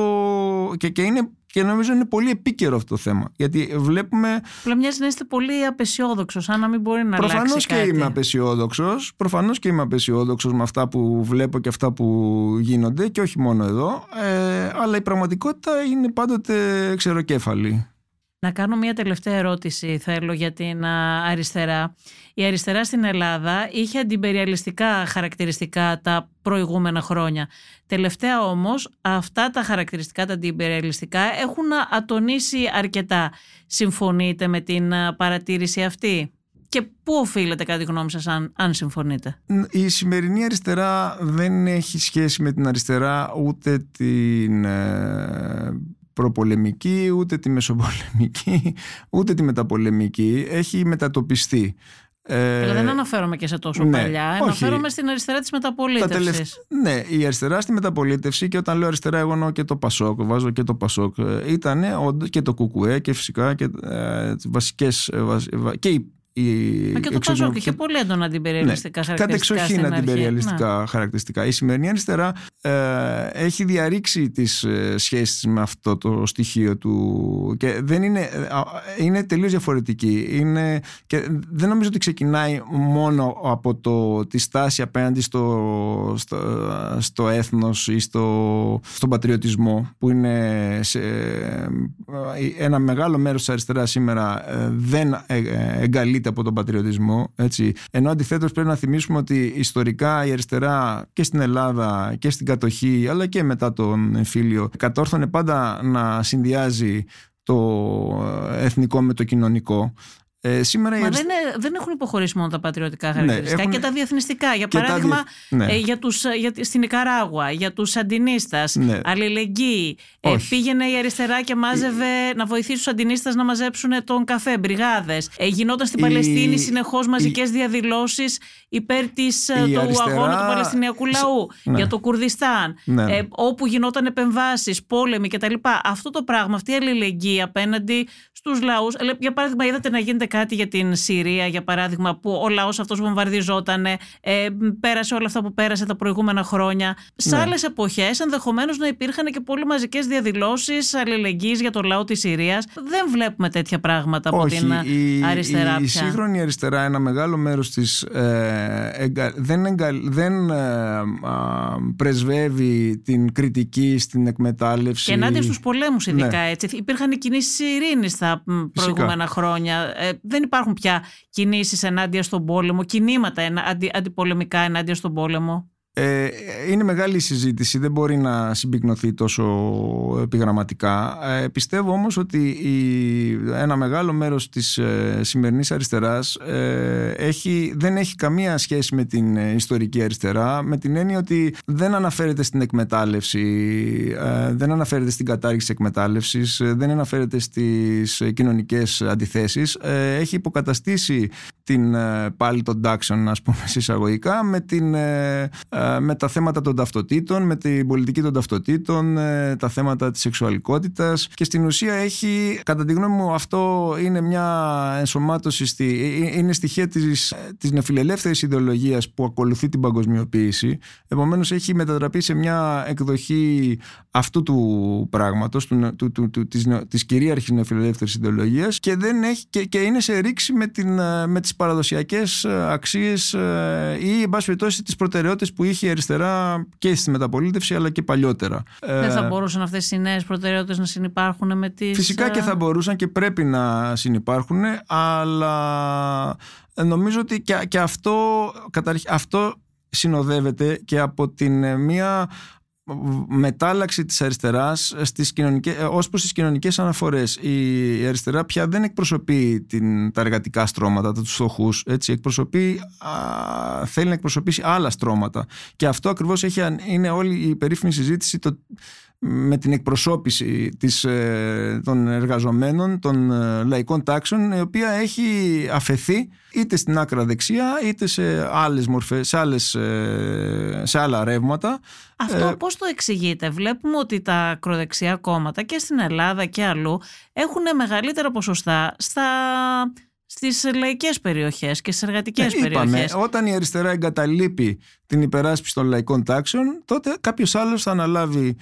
Και, και είναι και νομίζω είναι πολύ επίκαιρο αυτό το θέμα. Γιατί βλέπουμε. Απλά μοιάζει να είστε πολύ απεσιόδοξος, σαν να μην μπορεί να Προφανώς αλλάξει. Προφανώς και είμαι απεσιόδοξος. Προφανώς και είμαι απεσιόδοξος με αυτά που βλέπω και αυτά που γίνονται και όχι μόνο εδώ. Ε, αλλά η πραγματικότητα είναι πάντοτε ξεροκέφαλη. Να κάνω μια τελευταία ερώτηση θέλω για την αριστερά. Η αριστερά στην Ελλάδα είχε αντιπεριαλιστικά χαρακτηριστικά τα προηγούμενα χρόνια. Τελευταία όμως αυτά τα χαρακτηριστικά, τα αντιπεριαλιστικά έχουν ατονίσει αρκετά. Συμφωνείτε με την παρατήρηση αυτή; Και πού οφείλεται κατά τη γνώμη σας αν, αν συμφωνείτε; Η σημερινή αριστερά δεν έχει σχέση με την αριστερά ούτε την ε, προπολεμική, ούτε τη μεσοπολεμική, ούτε τη μεταπολεμική. Έχει μετατοπιστεί. Ε, δεν αναφέρομαι και σε τόσο ναι, παλιά. Όχι. Αναφέρομαι στην αριστερά της μεταπολίτευσης. Ναι, η αριστερά στη μεταπολίτευση και όταν λέω αριστερά, εγώ εννοώ και το Πασόκ, βάζω και το Πασόκ. Ε, Ήταν και το Κουκουέ και φυσικά και ε, βασικές, ε, και οι η και το Πασόκ είχε πολύ έντονα αντιπεριαλιστικά ναι, χαρακτηριστικά. Κατεξοχήν αντιπεριαλιστικά ναι. χαρακτηριστικά. Η σημερινή αριστερά ε, έχει διαρρήξει τις ε, σχέσεις με αυτό το στοιχείο του και δεν είναι, ε, είναι τελείως διαφορετική. Είναι, και δεν νομίζω ότι ξεκινάει μόνο από το, τη στάση απέναντι στο, στο, στο έθνος ή στο, στον πατριωτισμό που είναι σε, ε, ένα μεγάλο μέρος της αριστεράς σήμερα δεν εγκαλεί από τον πατριωτισμό. Έτσι. Ενώ αντιθέτως πρέπει να θυμίσουμε ότι ιστορικά η αριστερά και στην Ελλάδα και στην κατοχή, αλλά και μετά τον εμφύλιο, κατόρθωνε πάντα να συνδυάζει το εθνικό με το κοινωνικό. Ε, σήμερα Μα αριστε... δεν, δεν έχουν υποχωρήσει μόνο τα πατριωτικά ναι, χαρακτηριστικά έχουν... και τα διεθνιστικά. Για παράδειγμα, ναι. ε, για τους, για, στην Ικαράγουα, για τους αντινίστα, ναι. αλληλεγγύη. Ε, πήγαινε η αριστερά και μάζευε η... να βοηθήσει τους αντινίστα να μαζέψουν τον καφέ, μπριγάδες. Ε, γινόταν στην η... Παλαιστίνη συνεχώς μαζικές η... διαδηλώσεις υπέρ της, ε, του αριστερά... αγώνα του Παλαιστινιακού λαού, ναι. για το Κουρδιστάν, ναι. ε, όπου γινόταν επεμβάσεις, πόλεμοι κτλ. Αυτό το πράγμα, αυτή η αλληλεγγύη απέναντι στους λαούς. Για παράδειγμα, είδατε να γίνεται κάτι για την Συρία, για παράδειγμα, που ο λαός αυτός βομβαρδιζόταν, ε, πέρασε όλα αυτά που πέρασε τα προηγούμενα χρόνια. Σε ναι. άλλες εποχές ενδεχομένως να υπήρχαν και πολύ μαζικές διαδηλώσεις αλληλεγγύης για το λαό της Συρίας. Δεν βλέπουμε τέτοια πράγματα από Όχι, την η, αριστερά. Η, η σύγχρονη αριστερά, ένα μεγάλο μέρος της ε, δεν, εγκα, δεν ε, πρεσβεύει την κριτική στην εκμετάλλευση. Και ενάντια στους πολέμους, ειδικά ναι. έτσι. Υπήρχαν κινήσεις ειρήνης τα προηγούμενα χρόνια. Ε, δεν υπάρχουν πια κινήσεις ενάντια στον πόλεμο, κινήματα αντι, αντιπολεμικά ενάντια στον πόλεμο. Ε, είναι μεγάλη συζήτηση, δεν μπορεί να συμπυκνωθεί τόσο επιγραμματικά. Ε, πιστεύω όμως ότι η, ένα μεγάλο μέρος της ε, σημερινής αριστεράς ε, έχει, δεν έχει καμία σχέση με την ιστορική αριστερά με την έννοια ότι δεν αναφέρεται στην εκμετάλλευση, δεν αναφέρεται στην κατάργηση της εκμετάλλευσης, δεν αναφέρεται στις κοινωνικές αντιθέσεις. έχει υποκαταστήσει την, πάλι των τάξεων, ας πούμε, συσσαγωγικά με την ε, με τα θέματα των ταυτοτήτων, με την πολιτική των ταυτοτήτων, ε, τα θέματα της σεξουαλικότητας. Και στην ουσία έχει, κατά τη γνώμη μου αυτό είναι μια ενσωμάτωση, στη, ε, είναι στοιχεία της, της νεφιλελεύθερης ιδεολογίας που ακολουθεί την παγκοσμιοποίηση. Επομένως έχει μετατραπεί σε μια εκδοχή αυτού του πράγματος του, του, του, του της, της κυρίαρχης νεφιλελεύθερης ιδεολογίας και, δεν έχει, και, και είναι σε ρήξη με, την, με τις παραδοσιακές αξίες ή εν πάση περιπτώσει τις προτεραιότητες που είχε η αριστερά και στη μεταπολίτευση αλλά και παλιότερα. Δεν θα ε, μπορούσαν αυτές οι νέες προτεραιότητες να συνεπάρχουν με τις... Φυσικά και ε, θα μπορούσαν και πρέπει να συνεπάρχουν αλλά νομίζω ότι και, και αυτό, αυτό συνοδεύεται και από την μία μετάλλαξη της αριστεράς στις κοινωνικές, ε, ως προς τις κοινωνικές αναφορές. Η αριστερά πια δεν εκπροσωπεί την, τα εργατικά στρώματα, τους φτωχούς έτσι, εκπροσωπεί, α, θέλει να εκπροσωπήσει άλλα στρώματα. Και αυτό ακριβώς έχει, είναι όλη η περίφημη συζήτηση το, με την εκπροσώπηση της, ε, των εργαζομένων, των ε, λαϊκών τάξεων η οποία έχει αφαιθεί είτε στην άκρα δεξιά είτε σε άλλες μορφές, σε, άλλες, ε, σε άλλα ρεύματα. Αυτό ε, πώς το εξηγείτε; Βλέπουμε ότι τα ακροδεξιά κόμματα και στην Ελλάδα και αλλού έχουν μεγαλύτερα ποσοστά στα στις λαϊκές περιοχές και στις εργατικές ναι, περιοχές. όταν η αριστερά εγκαταλείπει την υπεράσπιση των λαϊκών τάξεων, τότε κάποιος άλλος θα αναλάβει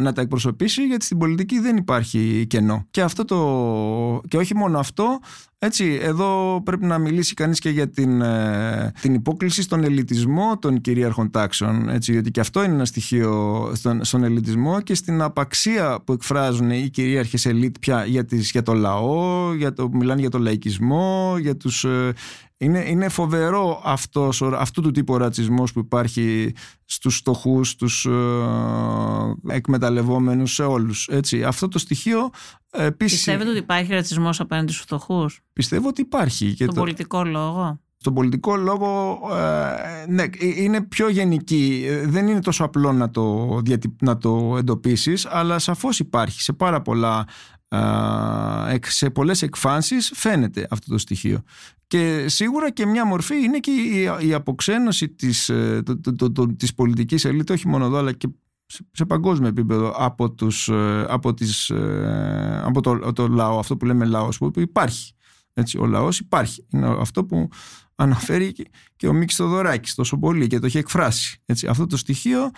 να τα εκπροσωπήσει, γιατί στην πολιτική δεν υπάρχει κενό. Και, αυτό το, και όχι μόνο αυτό, έτσι, εδώ πρέπει να μιλήσει κανείς και για την, ε, την υπόκληση στον ελιτισμό των κυρίαρχων τάξεων, έτσι, γιατί και αυτό είναι ένα στοιχείο στον, στον ελιτισμό και στην απαξία που εκφράζουν οι κυρίαρχες ελίτ πια για, τις, για το λαό, για το, μιλάνε για το λαϊκισμό, για τους ε, είναι, είναι φοβερό αυτός, αυτού του τύπου ρατσισμός που υπάρχει στους στοχούς, στους ε, εκμεταλλευόμενους, σε όλους. Έτσι. Αυτό το στοιχείο επίσης... Πιστεύετε ότι υπάρχει ρατσισμός απέναντι στους φτωχούς; Πιστεύω ότι υπάρχει. Στον το... πολιτικό λόγο; Στον πολιτικό λόγο, ε, ναι, ε, είναι πιο γενική. Δεν είναι τόσο απλό να το, να το εντοπίσεις, αλλά σαφώς υπάρχει σε πάρα πολλά σε πολλές εκφάνσεις φαίνεται αυτό το στοιχείο και σίγουρα και μια μορφή είναι και η αποξένωση της, ε, το, το, το, της πολιτικής ελίτ όχι μόνο εδώ αλλά και σε παγκόσμιο επίπεδο από, τους, ε, από, τις, ε, από το, το λαό, αυτό που λέμε λαός που υπάρχει. Έτσι, ο λαός υπάρχει. Είναι αυτό που αναφέρει και ο Μίκης Θοδωράκης τόσο πολύ και το έχει εκφράσει. Έτσι, αυτό το στοιχείο ε,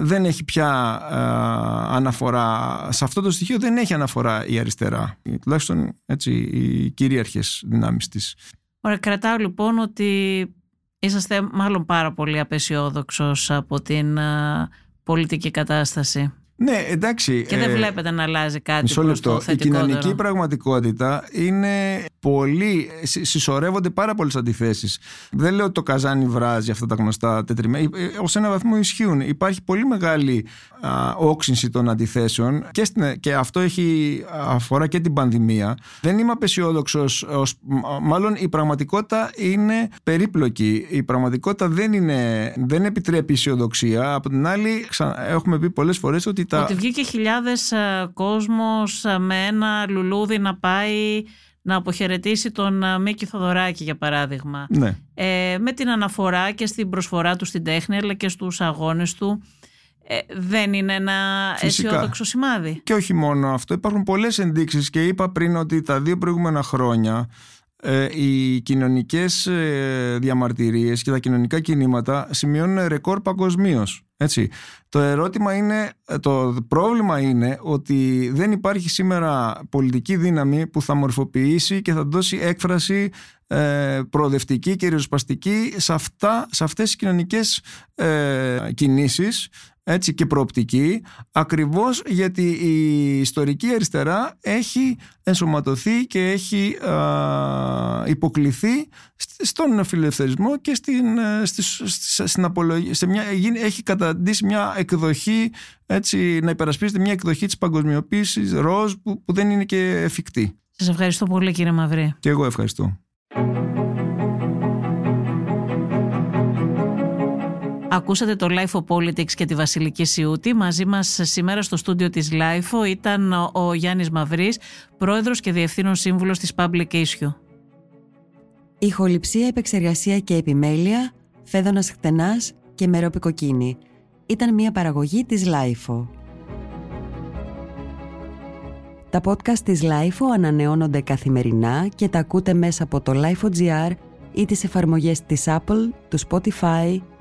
δεν έχει πια ε, αναφορά, σε αυτό το στοιχείο δεν έχει αναφορά η αριστερά, τουλάχιστον έτσι, οι κυρίαρχες δυνάμεις της. Ωραία, κρατάω λοιπόν ότι είσαστε μάλλον πάρα πολύ απεσιόδοξος από την ε, πολιτική κατάσταση. Ναι, εντάξει. Και δεν ε, βλέπετε να αλλάζει κάτι μισό λεπτό. Η κοινωνική πραγματικότητα είναι πολύ. Συσσωρεύονται πάρα πολλές αντιθέσεις. Δεν λέω ότι το καζάνι βράζει αυτά τα γνωστά τετριμένα. Ε, Ω ένα βαθμό ισχύουν. Υπάρχει πολύ μεγάλη α, όξυνση των αντιθέσεων και, στην, και αυτό έχει, αφορά και την πανδημία. Δεν είμαι απεσιόδοξος. Μάλλον η πραγματικότητα είναι περίπλοκη. Η πραγματικότητα δεν, είναι, δεν επιτρέπει αισιοδοξία. Από την άλλη, έχουμε πει πολλές φορές ότι ότι βγήκε χιλιάδες ε, κόσμος ε, με ένα λουλούδι να πάει να αποχαιρετήσει τον ε, Μίκη Θοδωράκη για παράδειγμα. Ναι. με την αναφορά και στην προσφορά του στην τέχνη αλλά και στους αγώνες του δεν είναι ένα Φυσικά. αισιόδοξο σημάδι. Και όχι μόνο αυτό. Υπάρχουν πολλές ενδείξεις και είπα πριν ότι τα δύο προηγούμενα χρόνια οι κοινωνικές διαμαρτυρίες και τα κοινωνικά κινήματα σημειώνουν ρεκόρ παγκοσμίως. Έτσι. Το ερώτημα είναι, το πρόβλημα είναι ότι δεν υπάρχει σήμερα πολιτική δύναμη που θα μορφοποιήσει και θα δώσει έκφραση ε, προοδευτική και ριζοσπαστική σε, αυτά, σε αυτές τις κοινωνικές ε, κινήσεις έτσι και προοπτική ακριβώς γιατί η ιστορική αριστερά έχει ενσωματωθεί και έχει υποκληθεί στον φιλελευθερισμό και στην, ε, στην απολογία, σε μια, έχει καταντήσει μια εκδοχή έτσι, να υπερασπίζεται μια εκδοχή της παγκοσμιοποίησης ροζ που, που δεν είναι και εφικτή. Σας ευχαριστώ πολύ κύριε Μαυρή. Και εγώ ευχαριστώ. Ακούσατε το Life of Politics και τη Βασιλική Σιούτη. Μαζί μας σήμερα στο στούντιο της Life ήταν ο Γιάννης Μαυρής, πρόεδρος και διευθύνων σύμβουλος της Public Issue. Ηχοληψία, επεξεργασία και επιμέλεια, φέδωνας χτενάς και μερόπικοκίνη. Ήταν μια παραγωγή της Life. Τα podcast της Life ανανεώνονται καθημερινά και τα ακούτε μέσα από το Life.gr ή τις εφαρμογές της Apple, του Spotify